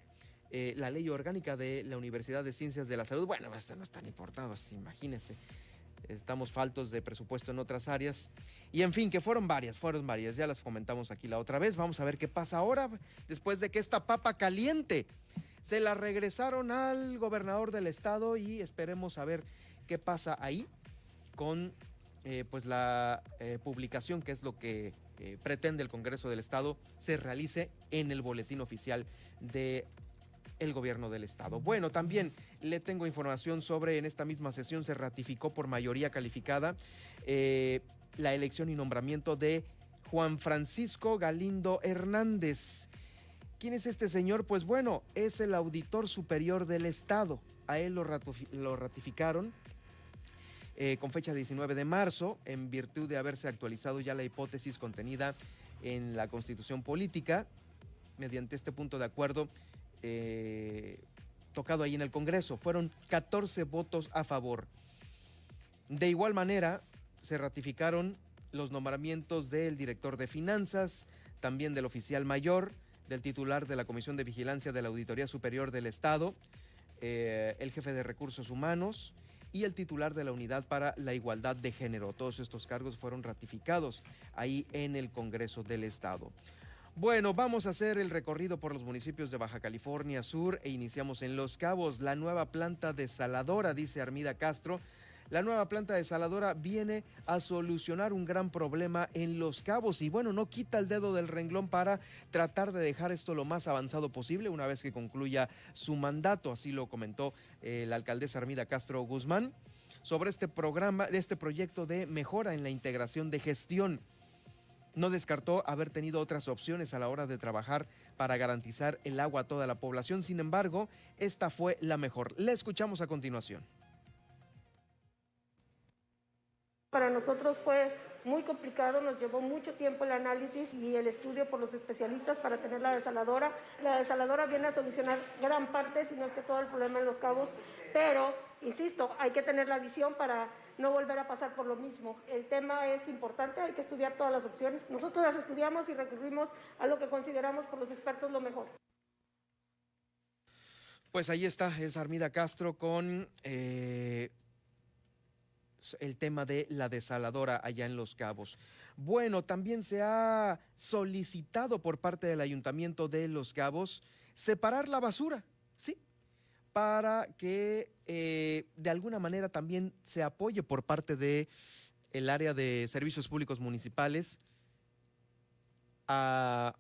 eh, la ley orgánica de la Universidad de Ciencias de la Salud. Bueno, esta no es tan importante, imagínense estamos faltos de presupuesto en otras áreas. Y en fin, que fueron varias, fueron varias, ya las comentamos aquí la otra vez. Vamos a ver qué pasa ahora, después de que esta papa caliente se la regresaron al gobernador del estado y esperemos a ver qué pasa ahí con eh, pues la eh, publicación, que es lo que eh, pretende el Congreso del Estado, se realice en el boletín oficial de el gobierno del estado. Bueno, también le tengo información sobre, en esta misma sesión se ratificó por mayoría calificada eh, la elección y nombramiento de Juan Francisco Galindo Hernández. ¿Quién es este señor? Pues bueno, es el auditor superior del Estado. A él lo, ratificaron eh, con fecha 19 de marzo, en virtud de haberse actualizado ya la hipótesis contenida en la Constitución Política. Mediante este punto de acuerdo, eh, tocado ahí en el Congreso. Fueron 14 votos a favor. De igual manera, se ratificaron los nombramientos del director de finanzas, también del oficial mayor, del titular de la Comisión de Vigilancia de la Auditoría Superior del Estado, eh, el jefe de recursos humanos y el titular de la Unidad para la Igualdad de Género. Todos estos cargos fueron ratificados ahí en el Congreso del Estado. Bueno, vamos a hacer el recorrido por los municipios de Baja California Sur e iniciamos en Los Cabos, la nueva planta desaladora, dice Armida Castro. La nueva planta desaladora viene a solucionar un gran problema en Los Cabos y bueno, no quita el dedo del renglón para tratar de dejar esto lo más avanzado posible una vez que concluya su mandato, así lo comentó eh, la alcaldesa Armida Castro Guzmán sobre este programa, este proyecto de mejora en la integración de gestión no descartó haber tenido otras opciones a la hora de trabajar para garantizar el agua a toda la población. Sin embargo, esta fue la mejor. Le escuchamos a continuación. Para nosotros fue muy complicado, nos llevó mucho tiempo el análisis y el estudio por los especialistas para tener la desaladora. La desaladora viene a solucionar gran parte, si no es que todo el problema en los cabos, pero, insisto, hay que tener la visión para no volver a pasar por lo mismo. El tema es importante, hay que estudiar todas las opciones. Nosotros las estudiamos y recurrimos a lo que consideramos por los expertos lo mejor. Pues ahí está, es Armida Castro con eh, el tema de la desaladora allá en Los Cabos. Bueno, también se ha solicitado por parte del Ayuntamiento de Los Cabos separar la basura. Para que eh, de alguna manera también se apoye por parte de el área de servicios públicos municipales a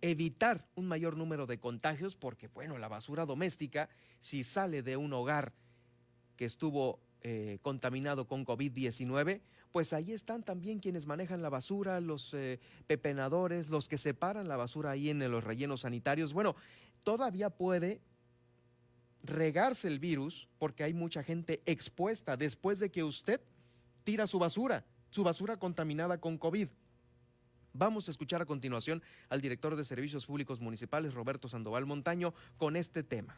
evitar un mayor número de contagios, porque bueno, la basura doméstica, si sale de un hogar que estuvo eh, contaminado con COVID-19, pues ahí están también quienes manejan la basura, los eh, pepenadores, los que separan la basura ahí en los rellenos sanitarios. Bueno, todavía puede regarse el virus porque hay mucha gente expuesta después de que usted tira su basura, su basura contaminada con COVID. Vamos a escuchar a continuación al director de Servicios Públicos Municipales, Roberto Sandoval Montaño, con este tema.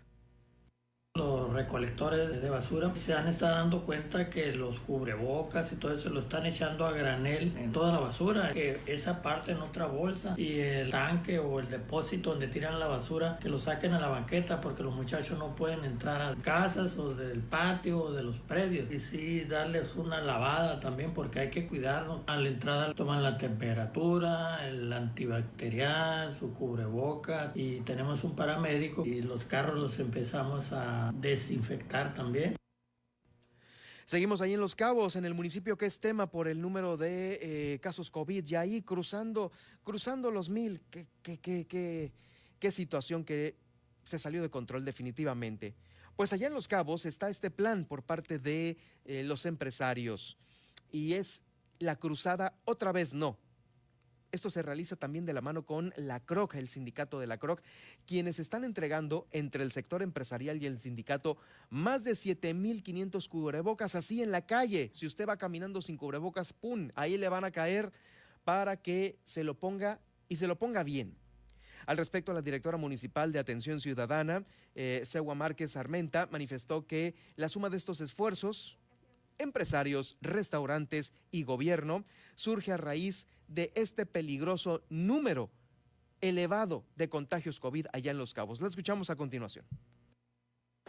Los recolectores de basura se han estado dando cuenta que los cubrebocas y todo eso lo están echando a granel en toda la basura, que esa parte en otra bolsa y el tanque o el depósito donde tiran la basura que lo saquen a la banqueta porque los muchachos no pueden entrar a casas o del patio o de los predios y sí darles una lavada también porque hay que cuidarlos. A la entrada toman la temperatura, el antibacterial, su cubrebocas y tenemos un paramédico y los carros los empezamos a desinfectar también. Seguimos ahí en Los Cabos, en el municipio que es tema por el número de eh, casos COVID, y ahí cruzando, cruzando los mil, qué, situación que se salió de control definitivamente. Pues allá en Los Cabos está este plan por parte de eh, los empresarios y es la cruzada otra vez no, esto se realiza también de la mano con la CROC, el sindicato de la CROC, quienes están entregando entre el sector empresarial y el sindicato más de 7.500 cubrebocas así en la calle. Si usted va caminando sin cubrebocas, ¡pum! Ahí le van a caer para que se lo ponga y se lo ponga bien. Al respecto, la directora municipal de Atención Ciudadana, eh, Segua Márquez Armenta, manifestó que la suma de estos esfuerzos, empresarios, restaurantes y gobierno, surge a raíz de este peligroso número elevado de contagios COVID allá en Los Cabos. Lo escuchamos a continuación.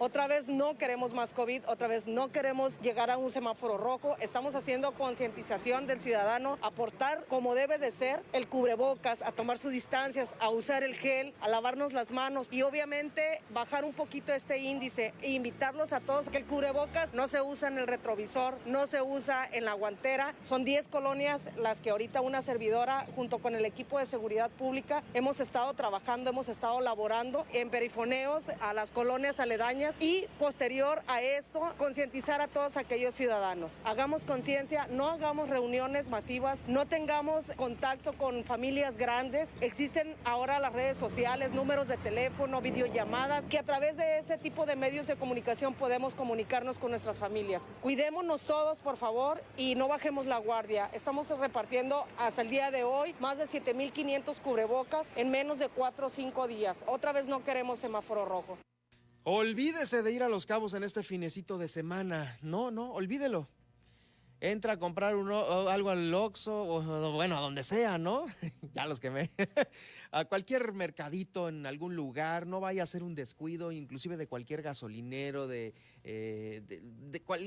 Otra vez no queremos más COVID, otra vez no queremos llegar a un semáforo rojo. Estamos haciendo concientización del ciudadano, aportar como debe de ser el cubrebocas, a tomar sus distancias, a usar el gel, a lavarnos las manos y obviamente bajar un poquito este índice e invitarlos a todos que el cubrebocas no se usa en el retrovisor, no se usa en la guantera. Son 10 colonias las que ahorita una servidora junto con el equipo de seguridad pública hemos estado trabajando, hemos estado laborando en perifoneos a las colonias aledañas y posterior a esto concientizar a todos aquellos ciudadanos. Hagamos conciencia, no hagamos reuniones masivas, no tengamos contacto con familias grandes. Existen ahora las redes sociales, números de teléfono, videollamadas, que a través de ese tipo de medios de comunicación podemos comunicarnos con nuestras familias. Cuidémonos todos, por favor, y no bajemos la guardia. Estamos repartiendo hasta el día de hoy más de 7.500 cubrebocas en menos de 4 o 5 días. Otra vez no queremos semáforo rojo. Olvídese de ir a Los Cabos en este finecito de semana. No, no, olvídelo. Entra a comprar algo al Oxxo o bueno, a donde sea, ¿no? ya los que me... a cualquier mercadito en algún lugar, no vaya a ser un descuido, inclusive de cualquier gasolinero, de, eh,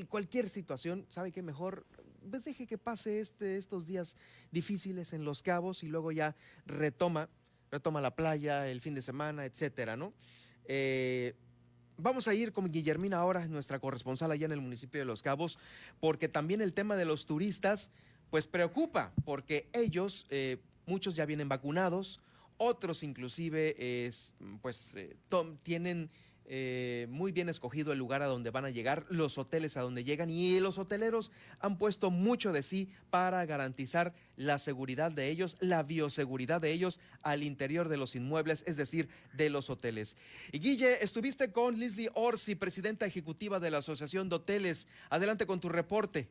cualquier situación. ¿Sabe qué? Mejor pues deje que pase este, estos días difíciles en Los Cabos y luego ya retoma, retoma la playa, el fin de semana, etcétera, ¿no? Eh, Vamos a ir con Guillermina ahora, nuestra corresponsal allá en el municipio de Los Cabos, porque también el tema de los turistas, pues preocupa, porque ellos, eh, muchos ya vienen vacunados, otros inclusive, es, pues, eh, tienen eh, muy bien escogido el lugar a donde van a llegar, los hoteles a donde llegan y los hoteleros han puesto mucho de sí para garantizar la seguridad de ellos, la bioseguridad de ellos al interior de los inmuebles, es decir, de los hoteles. Y Guille, estuviste con Leslie Orsi, presidenta ejecutiva de la Asociación de Hoteles. Adelante con tu reporte.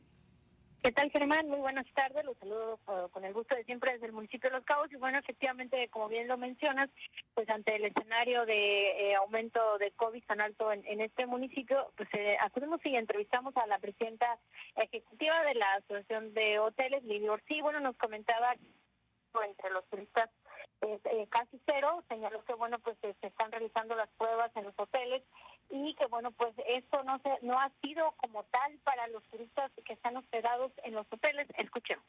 ¿Qué tal, Germán? Muy buenas tardes. Los saludo uh, con el gusto de siempre desde el municipio de Los Cabos. Y bueno, efectivamente, como bien lo mencionas, pues ante el escenario de eh, aumento de COVID tan alto en, este municipio, pues eh, acudimos y entrevistamos a la presidenta ejecutiva de la Asociación de Hoteles, Lidia Orsi. Bueno, nos comentaba entre los turistas eh, casi cero. Señaló que, bueno, pues se están realizando las pruebas en los hoteles y que bueno pues esto no se no ha sido como tal para los turistas que están hospedados en los hoteles. Escuchemos.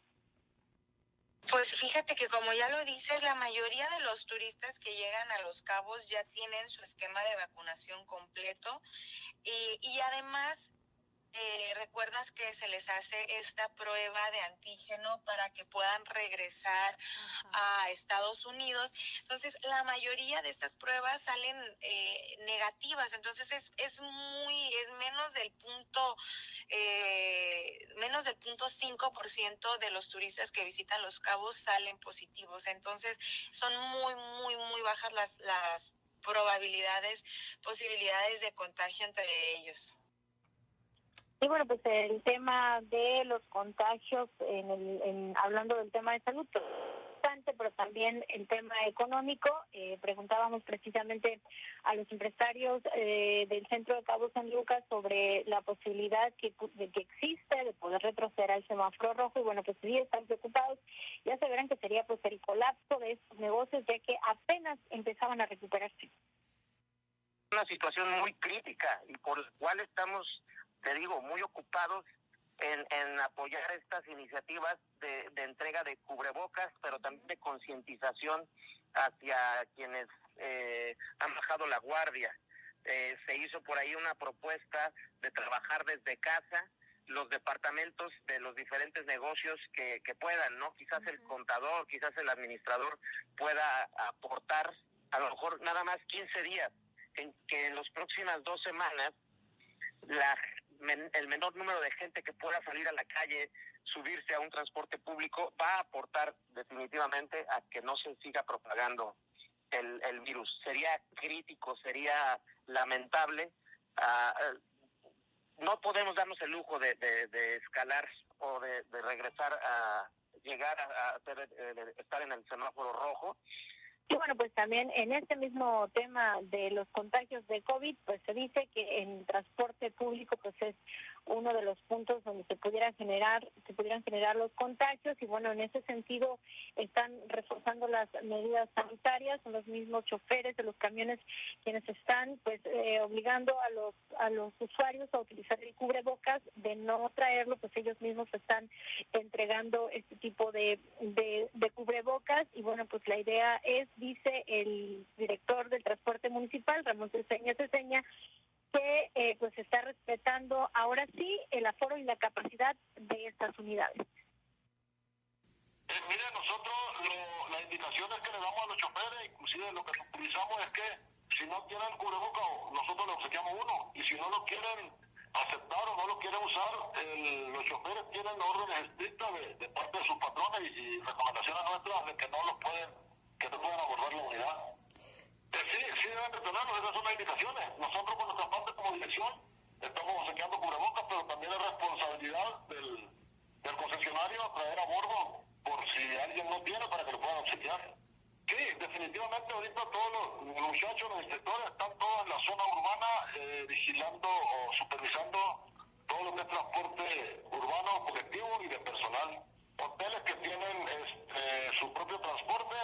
Pues fíjate que como ya lo dices, la mayoría de los turistas que llegan a Los Cabos ya tienen su esquema de vacunación completo y, y además eh, recuerdas que se les hace esta prueba de antígeno para que puedan regresar a Estados Unidos. Entonces, la mayoría de estas pruebas salen eh, negativas, entonces es, es muy, es menos del punto, eh, menos del punto 5% de los turistas que visitan Los Cabos salen positivos. Entonces, son muy, muy, muy bajas las, las probabilidades, posibilidades de contagio entre ellos. Y bueno, pues el tema de los contagios, en el, en, hablando del tema de salud, pero también el tema económico. Eh, preguntábamos precisamente a los empresarios eh, del centro de Cabo San Lucas sobre la posibilidad que, de que existe de poder retroceder al semáforo rojo y bueno, pues sí están preocupados. Ya se verán que sería pues el colapso de estos negocios ya que apenas empezaban a recuperarse. Una situación muy crítica y por la cual estamos te digo, muy ocupados en, en apoyar estas iniciativas de, de, entrega de cubrebocas, pero también de concientización hacia quienes eh, han bajado la guardia. Eh, se hizo por ahí una propuesta de trabajar desde casa los departamentos de los diferentes negocios que, que puedan, ¿no? Quizás el contador, quizás el administrador pueda aportar a lo mejor nada más 15 días, en que en las próximas dos semanas la el menor número de gente que pueda salir a la calle, subirse a un transporte público, va a aportar definitivamente a que no se siga propagando el, el virus. Sería crítico, sería lamentable. Uh, no podemos darnos el lujo de, de, escalar o de, regresar a llegar a, eh, estar en el semáforo rojo y bueno, pues también en este mismo tema de los contagios de COVID, pues se dice que en transporte público pues es uno de los puntos donde se pudieran generar se pudieran generar los contagios y bueno en ese sentido están reforzando las medidas sanitarias son los mismos choferes de los camiones quienes están pues eh, obligando a los a los usuarios a utilizar el cubrebocas de no traerlo pues ellos mismos están entregando este tipo de, de, cubrebocas y bueno pues la idea es dice el director del transporte municipal Ramón Ceseña Ceseña que eh, pues está respetando ahora sí el aforo y la capacidad de estas unidades. Eh, mire, nosotros lo, las indicaciones que le damos a los choferes, inclusive lo que utilizamos es que si no quieren cubrebocas, nosotros le obsequiamos uno, y si no lo quieren aceptar o no lo quieren usar, el, los choferes tienen órdenes estrictas de, parte de sus patrones y, y recomendaciones nuestras de que no los pueden, que no pueden abordar la unidad. Sí, sí deben esas son las indicaciones. Nosotros por nuestra parte como dirección estamos obsequiando cubrebocas, pero también es responsabilidad del, del concesionario traer a bordo por si alguien no tiene para que lo puedan obsequiar. Sí, definitivamente ahorita todos los muchachos, los inspectores están todos en la zona urbana eh, vigilando o supervisando todo lo que es transporte urbano, colectivo y de personal. Hoteles que tienen este, su propio transporte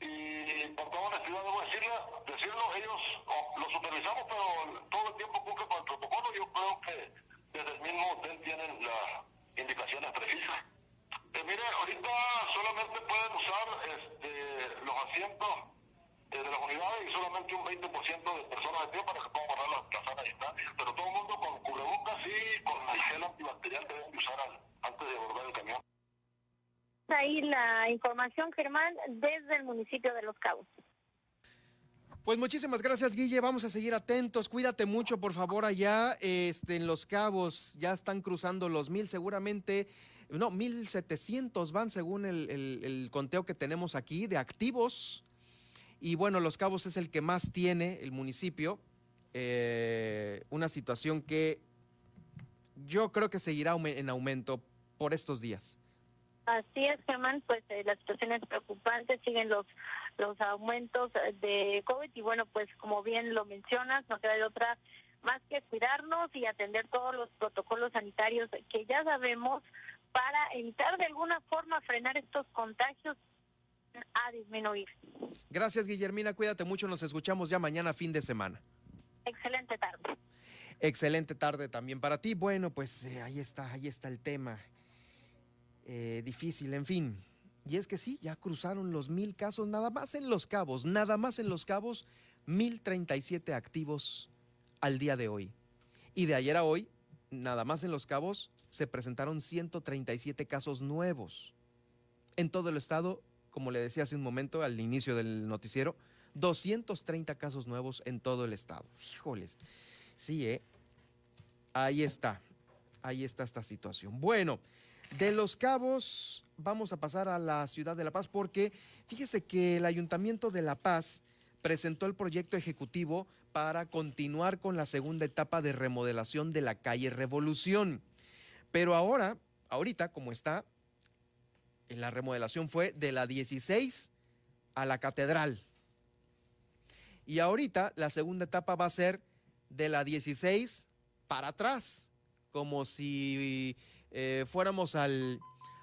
y por toda honestidad debo decirle, decirlo, ellos oh, lo supervisamos, pero todo el tiempo cumple con el protocolo. Yo creo que desde el mismo hotel tienen las indicaciones precisas. Eh, mire, ahorita solamente pueden usar este, los asientos eh, de las unidades y solamente un 20% de personas de pie para que puedan guardar la, la sana distancia. Pero todo el mundo con cubrebocas y con el gel antibacterial que deben usar al, antes de abordar el camión ahí la información, Germán, desde el municipio de Los Cabos. Pues muchísimas gracias, Guille. Vamos a seguir atentos. Cuídate mucho, por favor, allá este, en Los Cabos. Ya están cruzando los mil, seguramente. No, mil setecientos van según el, conteo que tenemos aquí de activos. Y bueno, Los Cabos es el que más tiene el municipio. Eh, una situación que yo creo que seguirá en aumento por estos días. Así es, Germán, pues eh, la situación es preocupante, siguen los los aumentos de COVID y bueno, pues como bien lo mencionas, no queda de otra más que cuidarnos y atender todos los protocolos sanitarios que ya sabemos para evitar de alguna forma frenar estos contagios a disminuir. Gracias, Guillermina, cuídate mucho, nos escuchamos ya mañana fin de semana. Excelente tarde. Excelente tarde también para ti. Bueno, pues eh, ahí está, ahí está el tema eh, difícil, en fin. Y es que sí, ya cruzaron los mil casos, nada más en los cabos, nada más en los cabos, mil treinta y siete activos al día de hoy. Y de ayer a hoy, nada más en Los Cabos se presentaron 137 casos nuevos. En todo el estado, como le decía hace un momento al inicio del noticiero, 230 casos nuevos en todo el estado. Híjoles. Sí, ¿eh? Ahí está. Ahí está esta situación. Bueno, de Los Cabos vamos a pasar a la ciudad de La Paz porque fíjese que el Ayuntamiento de La Paz presentó el proyecto ejecutivo para continuar con la segunda etapa de remodelación de la calle Revolución. Pero ahora, ahorita como está, la remodelación fue de la 16 a la Catedral. Y ahorita la segunda etapa va a ser de la 16 para atrás, como si eh, fuéramos al,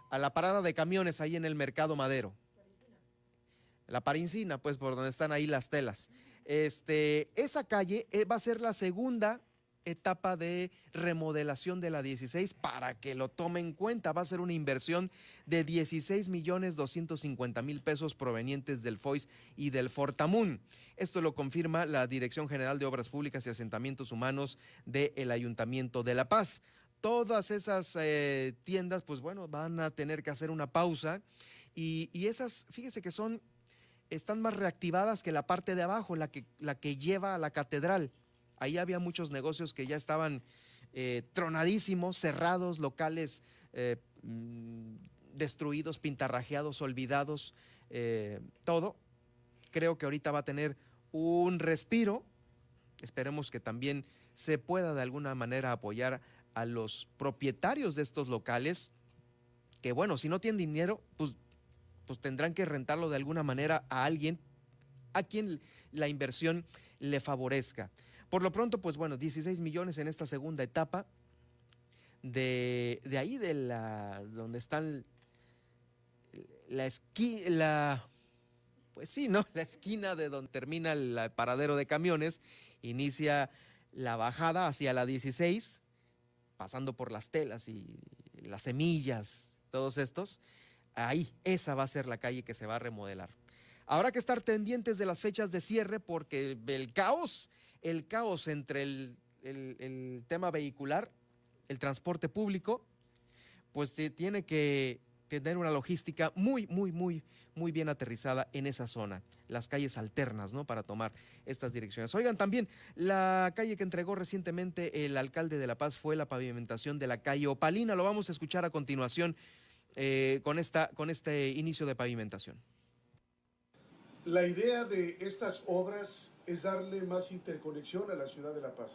a la parada de camiones ahí en el Mercado Madero. La Parincina, pues por donde están ahí las telas. Este, esa calle eh, va a ser la segunda etapa de remodelación de la 16 para que lo tome en cuenta. Va a ser una inversión de 16 millones 250 mil pesos provenientes del FOIS y del Fortamun. Esto lo confirma la Dirección General de Obras Públicas y Asentamientos Humanos del Ayuntamiento de La Paz. Todas esas eh, tiendas, pues bueno, van a tener que hacer una pausa y, y esas, fíjese que son, están más reactivadas que la parte de abajo, la que, la que lleva a la catedral Ahí había muchos negocios que ya estaban eh, tronadísimos, cerrados, locales eh, mm, destruidos, pintarrajeados, olvidados, todo. Creo que ahorita va a tener un respiro. Esperemos que también se pueda de alguna manera apoyar a los propietarios de estos locales, que bueno, si no tienen dinero, pues, pues tendrán que rentarlo de alguna manera a alguien a quien la inversión le favorezca. Por lo pronto, pues bueno, 16 millones en esta segunda etapa. De, ahí, de la, donde están la esquina, la, pues sí, ¿no? La esquina de donde termina el paradero de camiones, inicia la bajada hacia la 16, pasando por las telas y las semillas, todos estos. Ahí, esa va a ser la calle que se va a remodelar. Habrá que estar pendientes de las fechas de cierre porque el caos el caos entre el, tema vehicular, el transporte público, pues se tiene que tener una logística muy, muy, muy, muy bien aterrizada en esa zona, las calles alternas, ¿no? Para tomar estas direcciones. Oigan, también la calle que entregó recientemente el alcalde de La Paz fue la pavimentación de la calle Opalina. Lo vamos a escuchar a continuación eh, con, esta, con este inicio de pavimentación. La idea de estas obras es darle más interconexión a la ciudad de La Paz.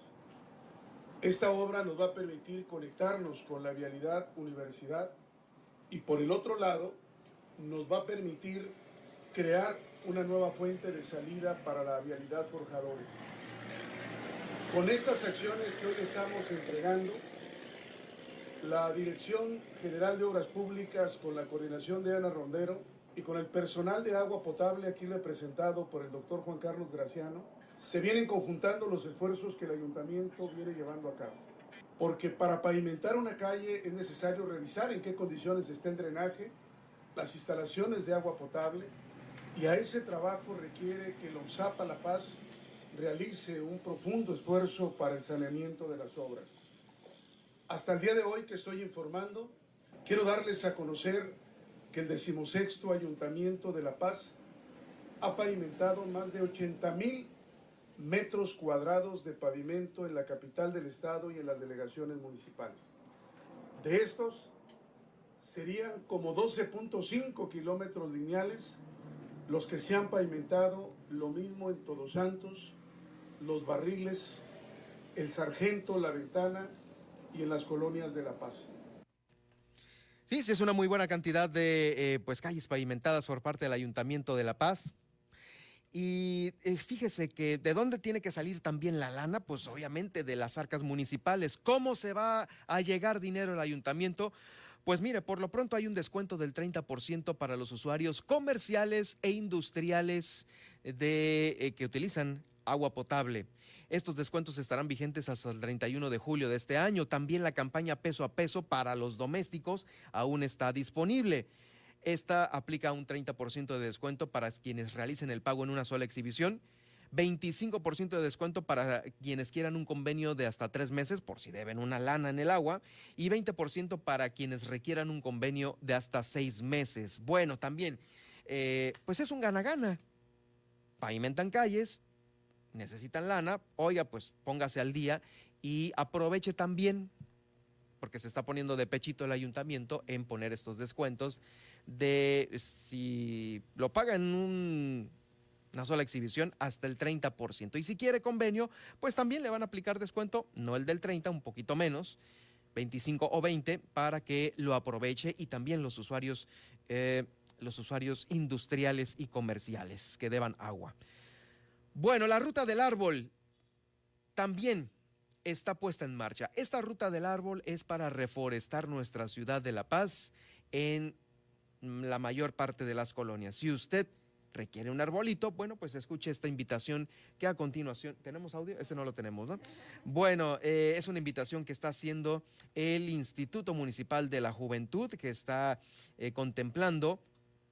Esta obra nos va a permitir conectarnos con la vialidad universidad y por el otro lado nos va a permitir crear una nueva fuente de salida para la vialidad forjadores. Con estas acciones que hoy estamos entregando, la Dirección General de Obras Públicas con la coordinación de Ana Rondero y con el personal de agua potable aquí representado por el doctor Juan Carlos Graciano, se vienen conjuntando los esfuerzos que el ayuntamiento viene llevando a cabo. Porque para pavimentar una calle es necesario revisar en qué condiciones está el drenaje, las instalaciones de agua potable, y a ese trabajo requiere que el La Paz realice un profundo esfuerzo para el saneamiento de las obras. Hasta el día de hoy que estoy informando, quiero darles a conocer que el decimosexto Ayuntamiento de La Paz ha pavimentado más de 80 mil metros cuadrados de pavimento en la capital del estado y en las delegaciones municipales. De estos, serían como 12.5 kilómetros lineales los que se han pavimentado, lo mismo en Todos Santos, Los Barriles, El Sargento, La Ventana y en las colonias de La Paz. Sí, sí, es una muy buena cantidad de eh, pues calles pavimentadas por parte del Ayuntamiento de La Paz. Y eh, fíjese que de dónde tiene que salir también la lana, pues obviamente de las arcas municipales. ¿Cómo se va a llegar dinero al ayuntamiento? Pues mire, por lo pronto hay un descuento del 30% para los usuarios comerciales e industriales de, eh, que utilizan agua potable. Estos descuentos estarán vigentes hasta el 31 de julio de este año. También la campaña peso a peso para los domésticos aún está disponible. Esta aplica un 30% de descuento para quienes realicen el pago en una sola exhibición, 25% de descuento para quienes quieran un convenio de hasta tres meses por si deben una lana en el agua y 20% para quienes requieran un convenio de hasta seis meses. Bueno, también, eh, pues es un gana-gana. Pavimentan calles, necesitan lana, oiga, pues póngase al día y aproveche también, porque se está poniendo de pechito el ayuntamiento en poner estos descuentos de si lo paga en un una sola exhibición hasta el 30%. Y si quiere convenio, pues también le van a aplicar descuento, no el del 30, un poquito menos, 25 o 20, para que lo aproveche y también los usuarios, eh, los usuarios industriales y comerciales que deban agua. Bueno, la ruta del árbol también está puesta en marcha. Esta ruta del árbol es para reforestar nuestra ciudad de La Paz en la mayor parte de las colonias. Si usted requiere un arbolito, bueno, pues escuche esta invitación que a continuación, ¿tenemos audio? Ese no lo tenemos, ¿no? Bueno, eh, es una invitación que está haciendo el Instituto Municipal de la Juventud, que está eh, contemplando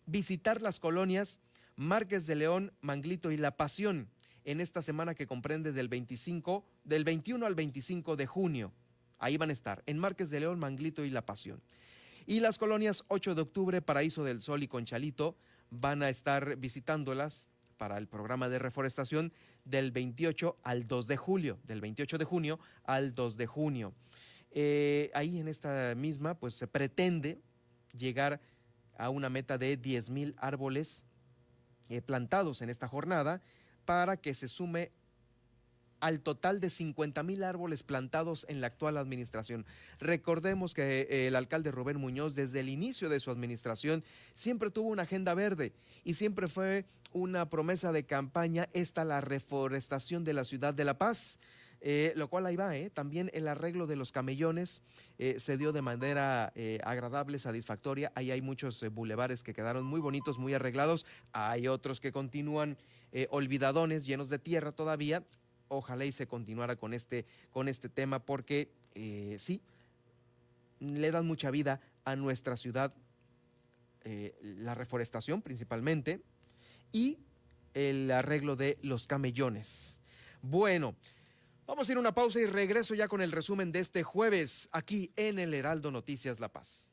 visitar las colonias Márquez de León, Manglito y La Pasión en esta semana que comprende del 25, del 21 al 25 de junio. Ahí van a estar, en Márquez de León, Manglito y La Pasión. Y las colonias 8 de octubre, Paraíso del Sol y Conchalito, van a estar visitándolas para el programa de reforestación del 28 al 2 de julio, del 28 de junio al 2 de junio. Eh, ahí en esta misma, pues se pretende llegar a una meta de 10 mil árboles eh, plantados en esta jornada para que se sume al total de 50 mil árboles plantados en la actual administración. Recordemos que eh, el alcalde Rubén Muñoz desde el inicio de su administración siempre tuvo una agenda verde y siempre fue una promesa de campaña esta la reforestación de la ciudad de La Paz. Eh, lo cual ahí va, ¿eh? también el arreglo de los camellones se dio de manera agradable, satisfactoria. Ahí hay muchos bulevares que quedaron muy bonitos, muy arreglados. Hay otros que continúan olvidadones, llenos de tierra todavía ojalá y se continuara con este, con este tema porque eh, sí, le dan mucha vida a nuestra ciudad, eh, la reforestación principalmente y el arreglo de los camellones. Bueno, vamos a ir a una pausa y regreso ya con el resumen de este jueves aquí en el Heraldo Noticias La Paz.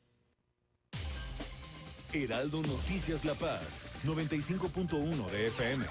Heraldo Noticias La Paz, 95.1 de FM.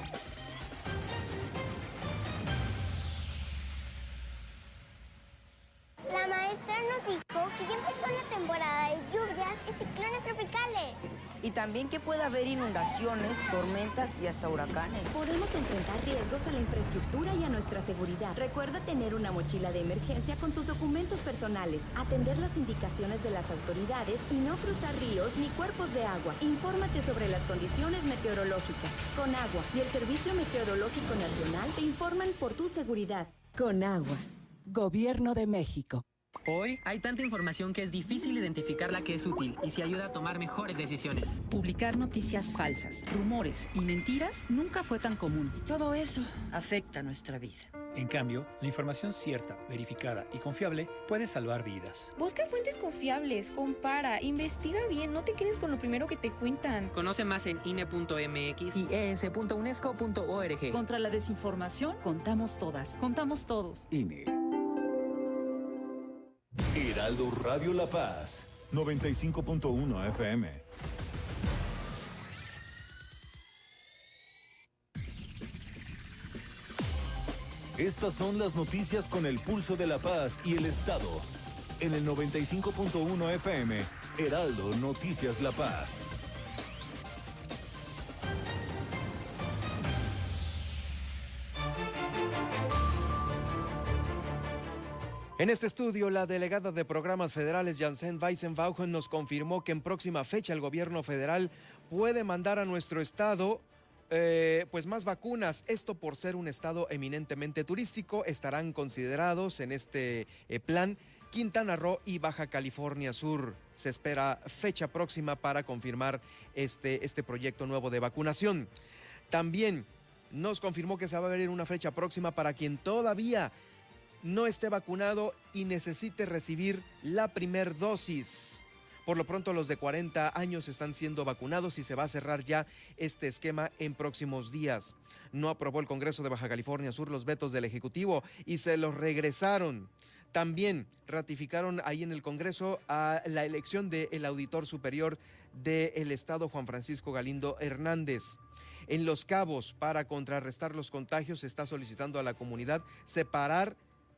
Y también que puede haber inundaciones, tormentas y hasta huracanes. Podemos enfrentar riesgos a la infraestructura y a nuestra seguridad. Recuerda tener una mochila de emergencia con tus documentos personales, atender las indicaciones de las autoridades y no cruzar ríos ni cuerpos de agua. Infórmate sobre las condiciones meteorológicas. Con agua y el Servicio Meteorológico Nacional te informan por tu seguridad. Con agua. Gobierno de México. Hoy hay tanta información que es difícil identificar la que es útil y si ayuda a tomar mejores decisiones. Publicar noticias falsas, rumores y mentiras nunca fue tan común. Todo eso afecta nuestra vida. En cambio, la información cierta, verificada y confiable puede salvar vidas. Busca fuentes confiables, compara, investiga bien, no te quedes con lo primero que te cuentan. Conoce más en INE.mx y es.unesco.org. Contra la desinformación, contamos todas, contamos todos. INE. Heraldo Radio La Paz, 95.1 FM. Estas son las noticias con el pulso de La Paz y el Estado. En el 95.1 FM, Heraldo Noticias La Paz. En este estudio, la delegada de programas federales Janssen Weissenbauchen nos confirmó que en próxima fecha el gobierno federal puede mandar a nuestro estado eh, pues más vacunas. Esto por ser un estado eminentemente turístico, estarán considerados en este eh, plan Quintana Roo y Baja California Sur. Se espera fecha próxima para confirmar este, este proyecto nuevo de vacunación. También nos confirmó que se va a ver una fecha próxima para quien todavía no esté vacunado y necesite recibir la primer dosis. Por lo pronto los de 40 años están siendo vacunados y se va a cerrar ya este esquema en próximos días. No aprobó el Congreso de Baja California Sur los vetos del Ejecutivo y se los regresaron. También ratificaron ahí en el Congreso a la elección del auditor superior del Estado, Juan Francisco Galindo Hernández. En Los Cabos, para contrarrestar los contagios, se está solicitando a la comunidad separar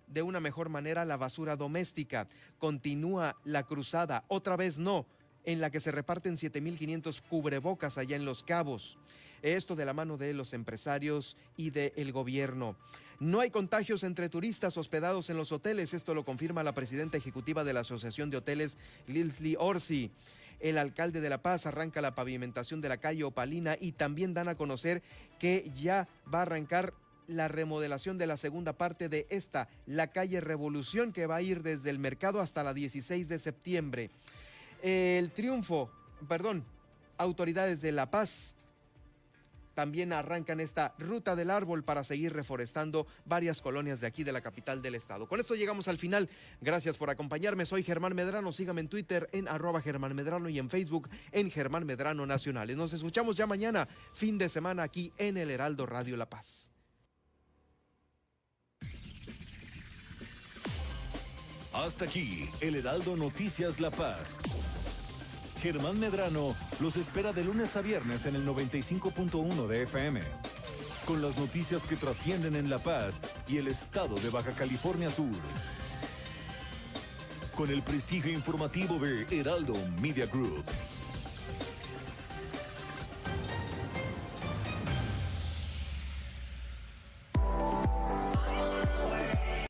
de una mejor manera la basura doméstica. Continúa la cruzada, otra vez no, en la que se reparten 7.500 cubrebocas allá en Los Cabos. Esto de la mano de los empresarios y del gobierno. No hay contagios entre turistas hospedados en los hoteles, esto lo confirma la presidenta ejecutiva de la Asociación de Hoteles, Lilsly Orsi. El alcalde de La Paz arranca la pavimentación de la calle Opalina y también dan a conocer que ya va a arrancar la remodelación de la segunda parte de esta, la calle Revolución, que va a ir desde el mercado hasta la 16 de septiembre. El triunfo, perdón, autoridades de La Paz también arrancan esta ruta del árbol para seguir reforestando varias colonias de aquí de la capital del estado. Con esto llegamos al final. Gracias por acompañarme. Soy Germán Medrano. Sígame en Twitter en arroba Germán Medrano y en Facebook en Germán Medrano Nacionales. Nos escuchamos ya mañana, fin de semana aquí en el Heraldo Radio La Paz. Hasta aquí, el Heraldo Noticias La Paz. Germán Medrano los espera de lunes a viernes en el 95.1 de FM. Con las noticias que trascienden en La Paz y el estado de Baja California Sur. Con el prestigio informativo de Heraldo Media Group.